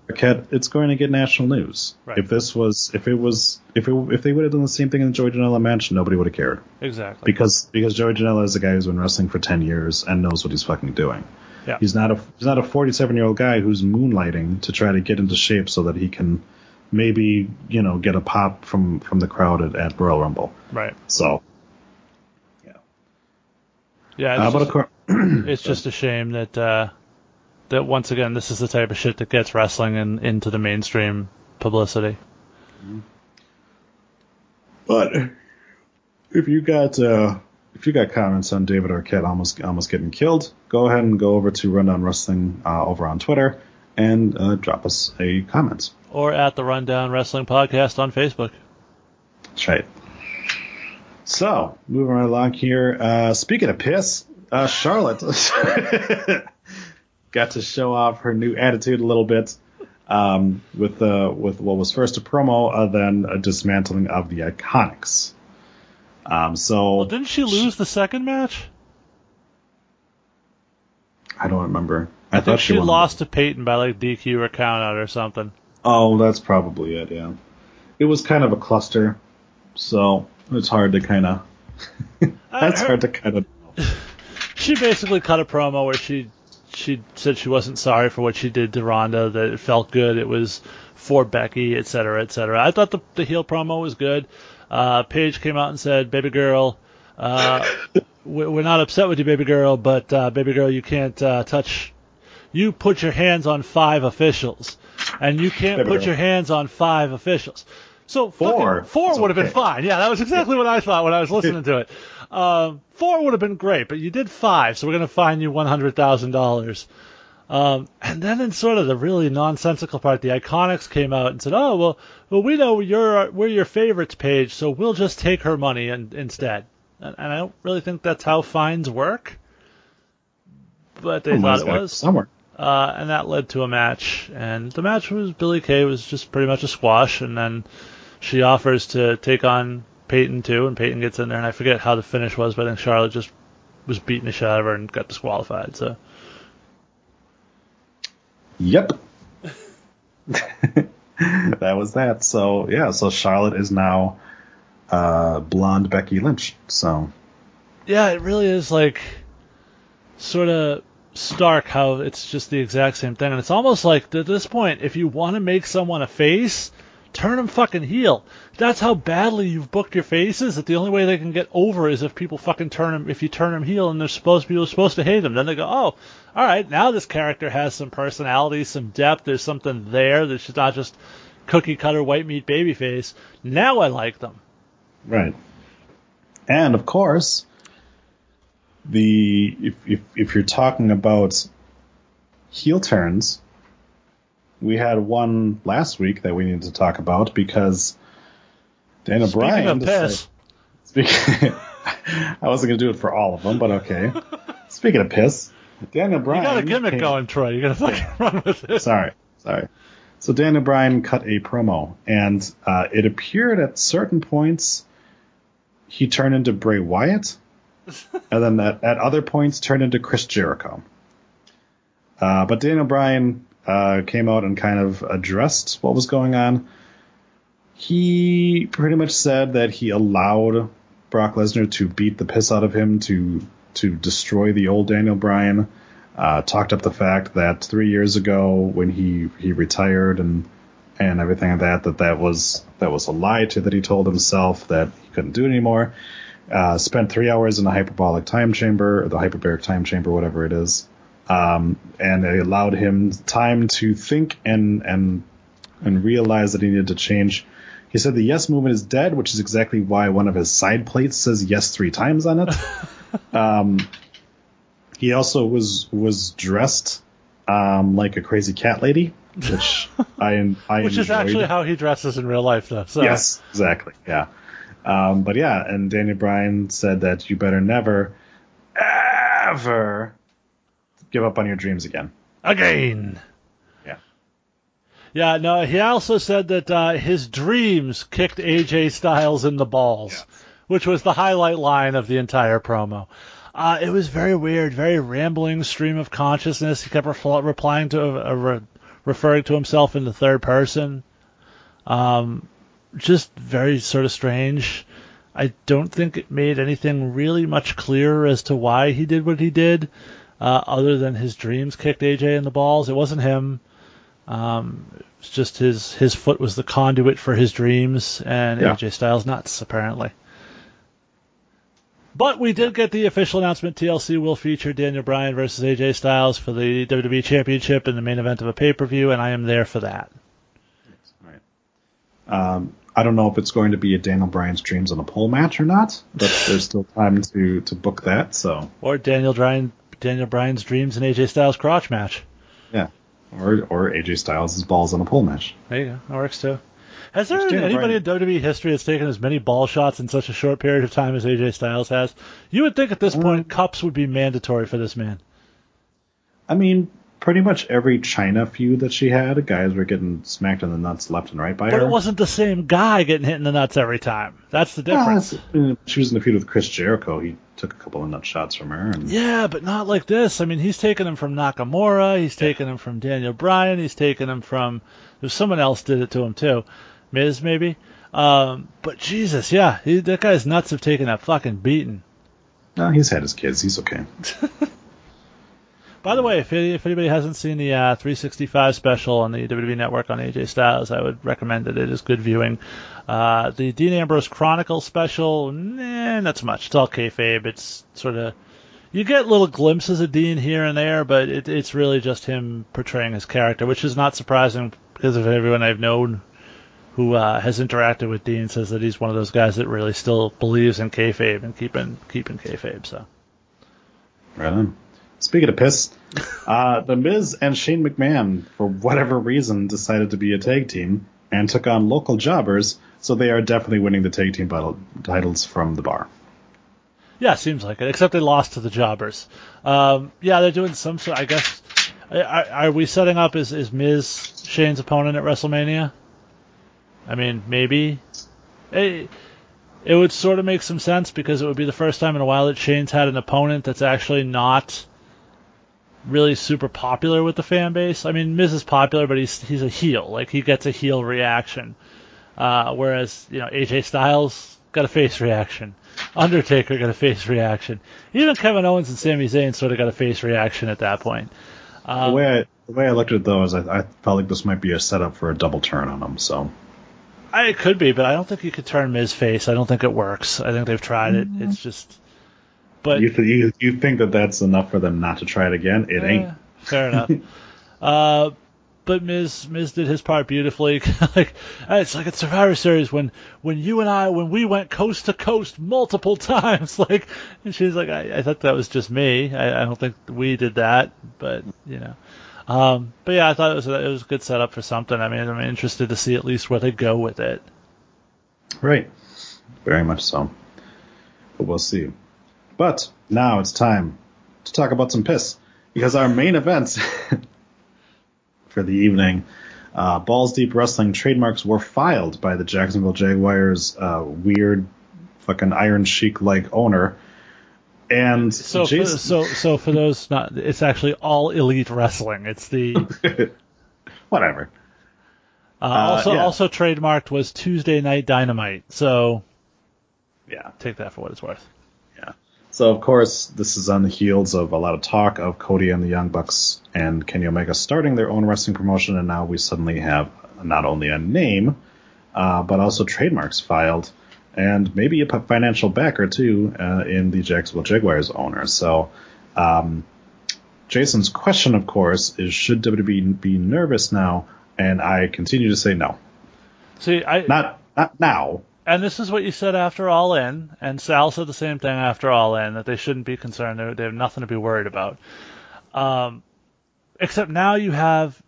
it's going to get national news. Right. If this was, if it was, if it, if they would have done the same thing in the Joey Janela match, nobody would have cared. Exactly. Because, because Joey Janela is a guy who's been wrestling for 10 years and knows what he's fucking doing. Yeah. He's not a, he's not a 47 year old guy who's moonlighting to try to get into shape so that he can maybe, you know, get a pop from, from the crowd at, at Royal Rumble. right. So, Yeah. It's, uh, just, course, it's just a shame that uh, that once again this is the type of shit that gets wrestling in, into the mainstream publicity. but if you got, uh, if you got comments on David Arquette almost almost getting killed, go ahead and go over to Rundown Wrestling uh, over on Twitter and uh, drop us a comment. Or at the Rundown Wrestling Podcast on Facebook. That's right. So, moving right along here. Uh, speaking of piss, uh, Charlotte got to show off her new attitude a little bit um, with uh, with what was first a promo, uh, then a dismantling of the Iconics. Um, so Well, didn't she lose the second match? I don't remember. I, I thought think she won. lost to Peyton by like DQ or count out or something. Oh, that's probably it. Yeah, it was kind of a cluster, so it's hard to kind of. that's hard to kind of. she basically cut a promo where she she said she wasn't sorry for what she did to Ronda, that it felt good, it was for Becky, et cetera, et cetera. I thought the, the heel promo was good. Uh, Paige came out and said, "Baby girl, uh, we- we're not upset with you, baby girl, but uh, baby girl, you can't uh, touch. You put your hands on five officials, and you can't put your hands on five officials." So Four. four would have been fine. Yeah, that was exactly what I thought when I was listening to it. Um, four would have been great, but you did five, so we're going to fine you one hundred thousand dollars. Um, and then in sort of the really nonsensical part, the Iconics came out and said, "Oh well, well we know you're we're your favorites page, so we'll just take her money and, instead." And, and I don't really think that's how fines work, but they thought it was. somewhere. Uh, and that led to a match, and the match was Billie Kay was just pretty much a squash, and then she offers to take on Peyton too, and Peyton gets in there, and I forget how the finish was, but I think Charlotte just was beating the shit out of her and got disqualified. So Yep. that was that. So yeah, so Charlotte is now uh, blonde Becky Lynch. So yeah, it really is like sort of stark how it's just the exact same thing. And it's almost like at this point, if you want to make someone a face, turn them fucking heel. That's how badly you've booked your faces. That the only way they can get over is if people fucking turn them. If you turn them heel and they're supposed people are supposed to hate them, then they go, oh, all right, now this character has some personality, some depth. There's something there. There's not just cookie cutter white meat baby face. Now I like them. Right. And of course, the if if, if you're talking about heel turns, we had one last week that we needed to talk about because Daniel Speaking Bryan. of piss, I wasn't going to do it for all of them, but okay. Speaking of piss, Daniel Bryan. you got a gimmick came- going, Troy. You got to fucking run with it. Sorry, sorry. So Daniel Bryan cut a promo, and uh, it appeared at certain points he turned into Bray Wyatt, and then at, at other points turned into Chris Jericho. Uh, but Daniel Bryan uh, came out and kind of addressed what was going on. He pretty much said that he allowed Brock Lesnar to beat the piss out of him to to destroy the old Daniel Bryan. Uh, talked up the fact that three years ago when he he retired and and everything like that that that was that was a lie to that he told himself that he couldn't do it anymore. Uh, spent three hours in the hyperbolic time chamber or the hyperbaric time chamber, whatever it is, um, and it allowed him time to think and and and realize that he needed to change. He said the yes movement is dead, which is exactly why one of his side plates says yes three times on it. um, he also was was dressed um, like a crazy cat lady, which I I Which is actually how he dresses in real life, though. So. Yes, exactly. Yeah. Um, but yeah, and Daniel Bryan said that you better never, ever give up on your dreams again. Again. Yeah. Yeah, no, he also said that uh, his dreams kicked AJ Styles in the balls, which was the highlight line of the entire promo. Uh, it was very weird, very rambling stream of consciousness. He kept replying to, uh, re- referring to himself in the third person. Um, just very sort of strange. I don't think it made anything really much clearer as to why he did what he did, uh, other than his dreams kicked AJ in the balls. It wasn't him. Um, it's just his his foot was the conduit for his dreams, and Yeah. AJ Styles nuts apparently. But we did get the official announcement: TLC will feature Daniel Bryan versus AJ Styles for the WWE Championship in the main event of a pay per view, and I am there for that. Um, I don't know if it's going to be a Daniel Bryan's dreams on a pole match or not, but there's still time to to book that. So Or Daniel Bryan Daniel Bryan's dreams and AJ Styles crotch match. yeah, or or AJ Styles' balls on a pole match. There you go. That works too. Has there been Daniel anybody Bryan- in WWE history that's taken as many ball shots in such a short period of time as AJ Styles has? You would think at this um, point cups would be mandatory for this man. I mean, pretty much every Chyna feud that she had, guys were getting smacked in the nuts left and right by But her. it wasn't the same guy getting hit in the nuts every time. That's the difference. Well, she was in the feud with Chris Jericho. He took a couple of nut shots from her, and Yeah, but not like this. I mean, he's taking him from Nakamura. He's taking him from Daniel Bryan. He's taking him from. There's someone else did it to him too, Miz maybe. Um, but Jesus, yeah, he, that guy's nuts have taken a fucking beating. no, he's had his kids. He's okay. By the way, if, if anybody hasn't seen the uh, 365 special on the WWE Network on AJ Styles, I would recommend it. It is good viewing. Uh, the Dean Ambrose Chronicle special, nah, not so much. It's all kayfabe. It's sort of you get little glimpses of Dean here and there, but it, it's really just him portraying his character, which is not surprising because of everyone I've known who uh, has interacted with Dean says that he's one of those guys that really still believes in kayfabe and keeping keeping kayfabe. So. Right on. Speaking of piss, uh, The Miz and Shane McMahon, for whatever reason, decided to be a tag team and took on local jobbers, so they are definitely winning the tag team battle titles from the bar. Yeah, seems like it. Except they lost to the Jobbers. Um, yeah, they're doing some sort. I guess. Are, are we setting up is is Miz Shane's opponent at WrestleMania? I mean, maybe. It, it would sort of make some sense because it would be the first time in a while that Shane's had an opponent that's actually not really super popular with the fan base. I mean, Miz is popular, but he's he's a heel. Like he gets a heel reaction, uh, whereas you know AJ Styles got a face reaction. Undertaker got a face reaction. Even Kevin Owens and Sami Zayn sort of got a face reaction at that point. Um, the way I the way I looked at it though is I, I felt like this might be a setup for a double turn on them. So I, it could be, but I don't think you could turn Miz face. I don't think it works. I think they've tried it. It's just. But you th- you you think that that's enough for them not to try it again? It ain't. Fair enough. uh, but Miz Miz did his part beautifully. like it's like a Survivor Series when when you and I when we went coast to coast multiple times. Like and she's like I, I thought that was just me. I, I don't think we did that, but you know. Um, but yeah, I thought it was a, it was a good setup for something. I mean, I'm interested to see at least where they go with it. Right. Very much so. But we'll see. But now it's time to talk about some piss because our main events for the evening. Uh, Balls Deep Wrestling trademarks were filed by the Jacksonville Jaguars' uh, weird, fucking Iron Sheik like owner. And So for, so so for those not, it's actually all elite wrestling. It's the whatever. uh, also yeah. also trademarked was Tuesday Night Dynamite. So Yeah. take that for what it's worth. Yeah. So of course, this is on the heels of a lot of talk of Cody and the Young Bucks and Kenny Omega starting their own wrestling promotion, and now we suddenly have not only a name, uh, but also trademarks filed, and maybe a financial backer too uh, in the Jacksonville Jaguars owner. So. Um, Jason's question, of course, is should WWE be nervous now? And I continue to say no. See, I Not not now. And this is what you said after All In, and Sal said the same thing after All In that they shouldn't be concerned. They, have nothing to be worried about. Um, except now you have,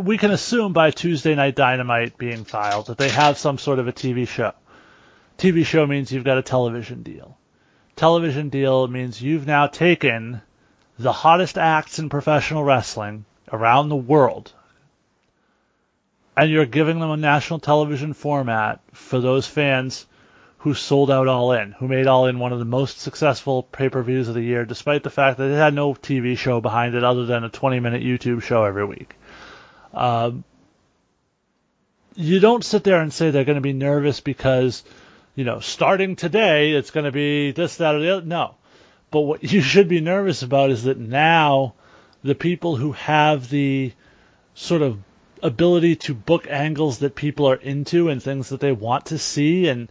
we can assume by Tuesday Night Dynamite being filed that they have some sort of a TV show. TV show means you've got a television deal. Television deal means you've now taken the hottest acts in professional wrestling around the world and you're giving them a national television format for those fans who sold out All In, who made All In one of the most successful pay-per-views of the year, despite the fact that it had no TV show behind it other than a 20-minute YouTube show every week. Um, you don't sit there and say they're going to be nervous because, you know, starting today it's going to be this, that, or the other. No. But what you should be nervous about is that now the people who have the sort of ability to book angles that people are into and things that they want to see and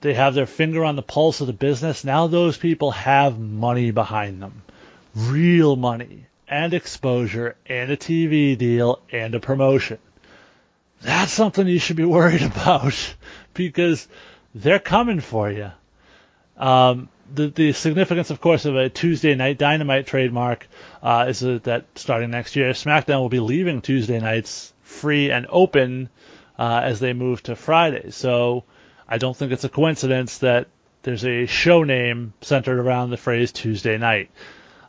they have their finger on the pulse of the business. Now those people have money behind them. Real money and exposure and a TV deal and a promotion. That's something you should be worried about because they're coming for you. Um, the, the significance, of course, of a Tuesday night Dynamite trademark uh, is that starting next year, SmackDown will be leaving Tuesday nights free and open uh, as they move to Fridays. So I don't think it's a coincidence that there's a show name centered around the phrase Tuesday night.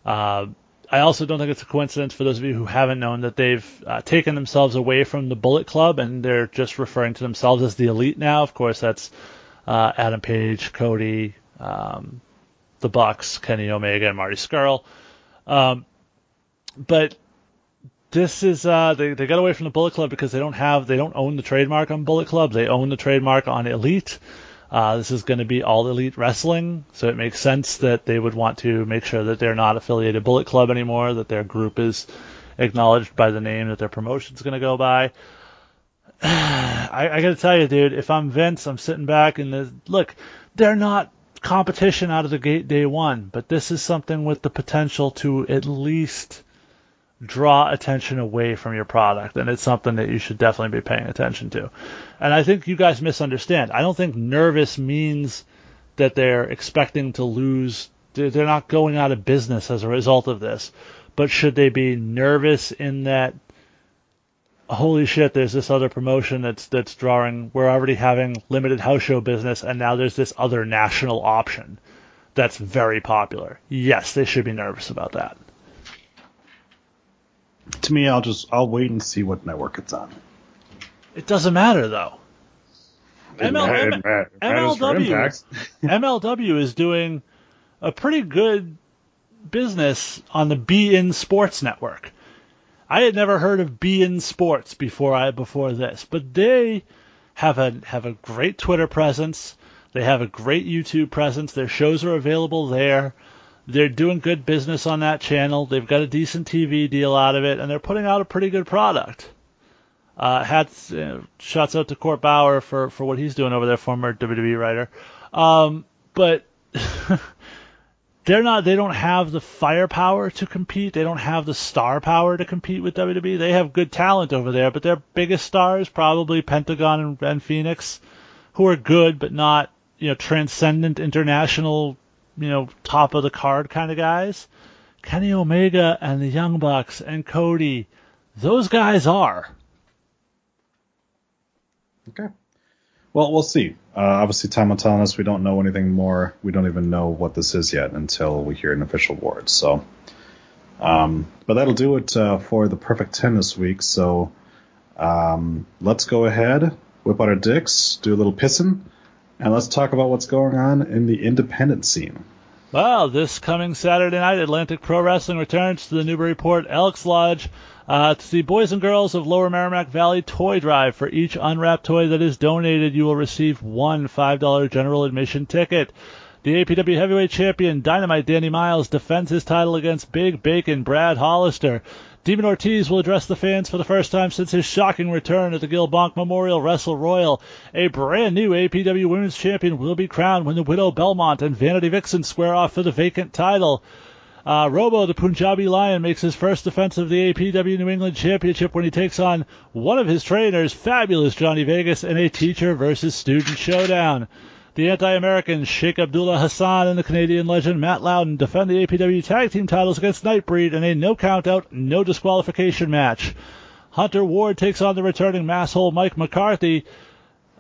Uh, I also don't think it's a coincidence for those of you who haven't known that they've uh, taken themselves away from the Bullet Club and they're just referring to themselves as the Elite now. Of course, that's uh, Adam Page, Cody, um, the Bucks, Kenny Omega, and Marty Scurll. Um, but this is uh, they they got away from the Bullet Club because they don't have they don't own the trademark on Bullet Club. They own the trademark on Elite. Uh, this is going to be all Elite Wrestling, so it makes sense that they would want to make sure that they're not affiliated Bullet Club anymore, that their group is acknowledged by the name that their promotion is going to go by. I, I got to tell you, dude, if I'm Vince, I'm sitting back and look, they're not competition out of the gate day one, but this is something with the potential to at least draw attention away from your product, and it's something that you should definitely be paying attention to. And I think you guys misunderstand. I don't think nervous means that they're expecting to lose. They're not going out of business as a result of this. But should they be nervous in that? Holy shit! There's this other promotion that's that's drawing. We're already having limited house show business, and now there's this other national option that's very popular. Yes, they should be nervous about that. To me, I'll just I'll wait and see what network it's on. It doesn't matter though. ML, It ma- it matters MLW, MLW is doing a pretty good business on the beIN Sports network. I had never heard of beIN Sports before I before this, but they have a have a great Twitter presence. They have a great YouTube presence. Their shows are available there. They're doing good business on that channel. They've got a decent TV deal out of it, and they're putting out a pretty good product. Uh, hats, uh, shouts out to Court Bauer for, for what he's doing over there, former WWE writer. Um, but they're not, they don't have the firepower to compete. They don't have the star power to compete with WWE. They have good talent over there, but their biggest stars, probably Pentagon and, and Phoenix, who are good, but not, you know, transcendent international you know, top of the card kind of guys. Kenny Omega and the Young Bucks and Cody, those guys are. Okay. Well, we'll see. Uh, obviously, time will telling us we don't know anything more. We don't even know what this is yet until we hear an official award. So, um, but that'll do it uh, for the perfect ten this week. So, um, let's go ahead, whip out our dicks, do a little pissing, and let's talk about what's going on in the independent scene. Well, this coming Saturday night, Atlantic Pro Wrestling returns to the Newburyport Elks Lodge uh, to see boys and girls of Lower Merrimack Valley Toy Drive. For each unwrapped toy that is donated, you will receive one $5 general admission ticket. The APW Heavyweight Champion Dynamite Danny Miles defends his title against Big Bacon Brad Hollister. Demon Ortiz will address the fans for the first time since his shocking return at the Gil Bonk Memorial Wrestle Royal. A brand new APW Women's Champion will be crowned when the Widow Belmont and Vanity Vixen square off for the vacant title. Uh, Robo, the Punjabi Lion, makes his first defense of the APW New England Championship when he takes on one of his trainers, fabulous Johnny Vegas, in a teacher versus student showdown. The anti-American Sheikh Abdullah Hassan and the Canadian legend Matt Loudon defend the APW tag team titles against Nightbreed in a no count out, no disqualification match. Hunter Ward takes on the returning masshole Mike McCarthy.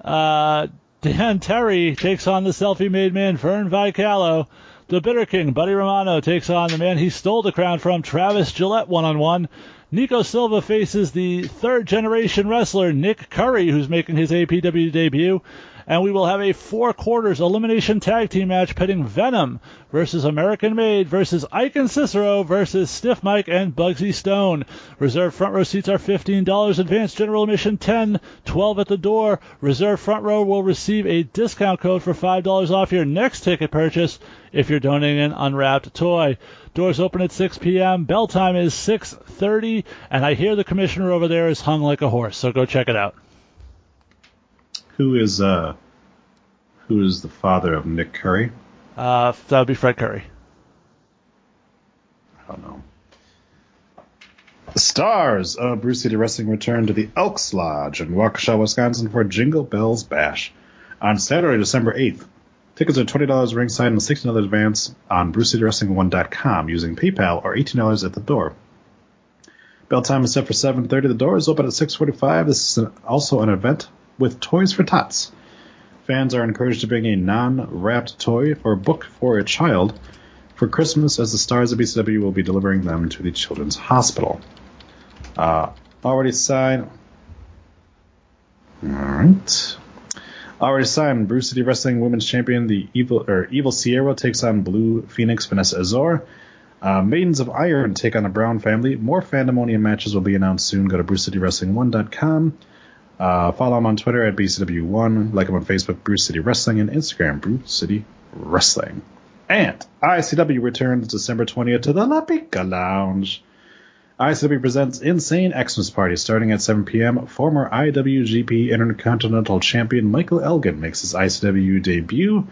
Uh, Dan Terry takes on the selfie-made man Vern Vicalo. The Bitter King, Buddy Romano, takes on the man he stole the crown from, Travis Gillette, one-on-one. Nico Silva faces the third generation wrestler Nick Curry, who's making his APW debut and we will have a four quarters elimination tag team match pitting Venom versus American Made versus Ike and Cicero versus Stiff Mike and Bugsy Stone. Reserve front row seats are $15. Advanced general admission 10 12 at the door. Reserve front row will receive a discount code for $5 off your next ticket purchase if you're donating an unwrapped toy. Doors open at 6 p.m. Bell time is 6:30, and I hear the commissioner over there is hung like a horse. So go check it out who is uh who is the father of Nick Curry? Uh, that would be Fred Curry. I don't know. The stars of Brew City Wrestling return to the Elks Lodge in Waukesha, Wisconsin for Jingle Bells Bash on Saturday, December 8th. Tickets are $20 ringside and $16 advance on BrewCityWrestling1.com using PayPal or $18 at the door. Bell time is set for 7.30. The door is open at 6.45. This is an, also an event with Toys for Tots. Fans are encouraged to bring a non-wrapped toy or book for a child for Christmas, as the stars of BCW will be delivering them to the Children's Hospital. Uh, already signed. All right. Already signed. Brew City Wrestling Women's Champion, the Evil or Evil Sierra takes on Blue Phoenix Vanessa Azor. Uh, Maidens of Iron take on the Brown family. More Fandemonium matches will be announced soon. Go to BrewCityWrestling1.com. Uh, follow him on Twitter at BCW1. Like him on Facebook, Bruce City Wrestling, and Instagram, Bruce City Wrestling. And ICW returns December 20th to the La Pica Lounge. ICW presents Insane Xmas Party starting at 7 p.m. Former IWGP Intercontinental Champion Michael Elgin makes his ICW debut.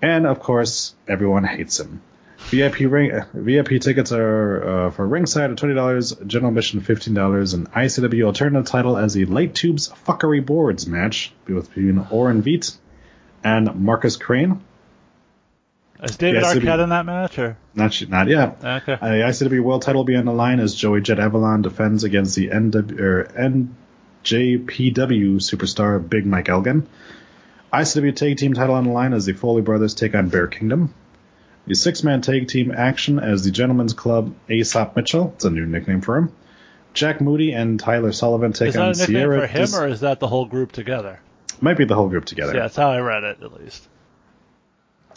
And of course, everyone hates him. VIP ring VIP tickets are uh, for ringside at twenty dollars, general admission fifteen dollars, and ICW alternative title as the Light Tubes Fuckery Boards match between Oren Veit and Marcus Crane. Is David ICW, Arquette in that match or not? Not yet. Okay. Uh, the ICW World Title will be on the line as Joey Jet Avalon defends against the NW or NJPW superstar Big Mike Elgin. ICW Tag Team title on the line as the Foley Brothers take on Bear Kingdom. The six man tag team action as the Gentlemen's Club Aesop Mitchell. It's a new nickname for him. Jack Moody and Tyler Sullivan take on Sierra. Is that a nickname Sierra for him, Dis- or is that the whole group together? Might be the whole group together. Yeah, that's how I read it, at least.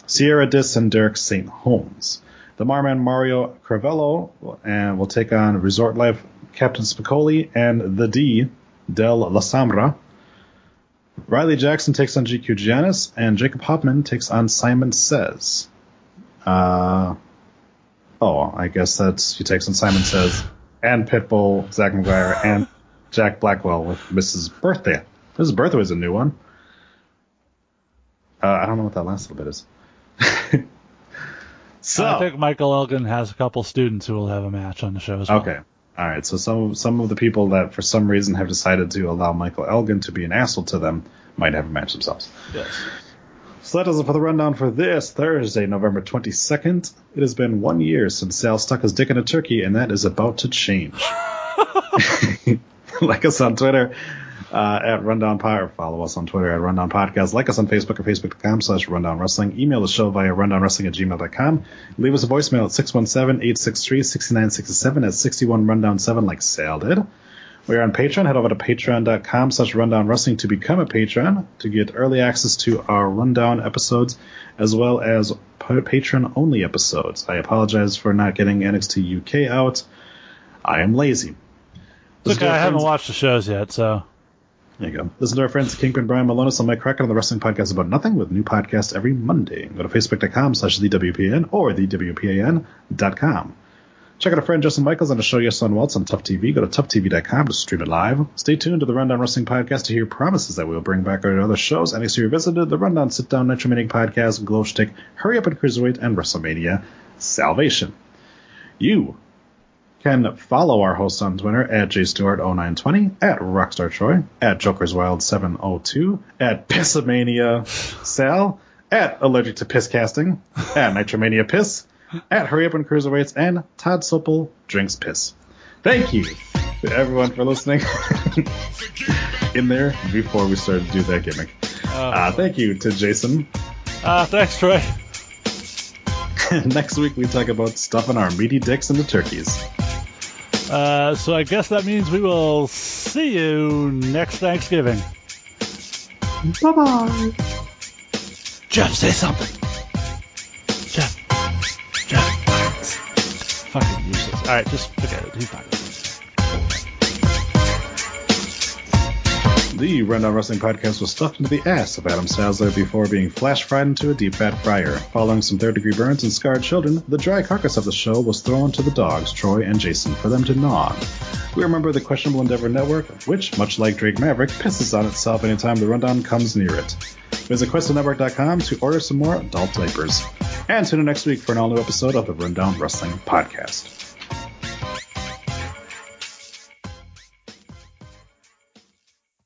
Sierra Dis and Derek St. Holmes. The Marman Mario Carvello and uh, will take on Resort Life Captain Spicoli and the D Del La Sombra. Riley Jackson takes on GQ Giannis, and Jacob Hoffman takes on Simon Says. Uh, oh, I guess that's he takes on Simon Says and Pitbull, Zach McGuire, and Jack Blackwell with Mrs. Birthday. Mrs. Birthday is a new one. Uh, I don't know what that last little bit is. so I think Michael Elgin has a couple students who will have a match on the show as well. Okay. All right. So some some of the people that for some reason have decided to allow Michael Elgin to be an asshole to them might have a match themselves. Yes. So that does it for the rundown for this Thursday, November 22nd. It has been one year since Sal stuck his dick in a turkey, and that is about to change. like us on Twitter uh, at Rundown Pod, or follow us on Twitter at Rundown Podcast. Like us on Facebook at facebook.com slash Rundown Wrestling. Email the show via rundownwrestling at gmail.com. Leave us a voicemail at 617-863-6967 at 61 Rundown 7 like Sal did. We are on Patreon. Head over to patreon.com slash rundown wrestling to become a patron to get early access to our rundown episodes as well as patron only episodes. I apologize for not getting NXT UK out. I am lazy. It's okay, I haven't watched the shows yet, so. There you go. Listen to our friends Kingpin Brian Malonis and Mike Crockett on the Wrestling Podcast About Nothing with new podcasts every Monday. Go to facebook.com slash thewpan or thewpan.com. Check out our friend Justin Michaels on the show Yes on Waltz on Tough TV. Go to toughtv.com to stream it live. Stay tuned to the Rundown Wrestling Podcast to hear promises that we will bring back our other shows. NXT Revisited, the Rundown Sit Down Nitro Meeting Podcast, Glow Stick, Hurry Up and Cruiserweight, and WrestleMania Salvation. You can follow our host on Twitter at jstewart0920, at Rockstar Troy, at JokersWild702, at Pissamania Sal, at Allergic to Piss Casting, at Nitromania Piss, at Hurry Up and Cruiserweights, and Todd Sopel Drinks Piss. Thank you to everyone for listening in there before we started to do that gimmick. Uh, thank you to Jason. Uh, thanks, Troy. Next week we talk about stuffing our meaty dicks into turkeys. Uh, so I guess that means we will see you next Thanksgiving. Bye bye. Jeff, say something. Fucking useless. All right, just forget it. He's fine. The Rundown Wrestling Podcast was stuffed into the ass of Adam Sazler before being flash fried into a deep fat fryer. Following some third degree burns and scarred children, the dry carcass of the show was thrown to the dogs, Troy and Jason, for them to gnaw. We are a member of the Questionable Endeavor Network, which, much like Drake Maverick, pisses on itself anytime the rundown comes near it. Visit QuestionNetwork.com to order some more adult diapers. And tune in next week for an all new episode of the Rundown Wrestling Podcast.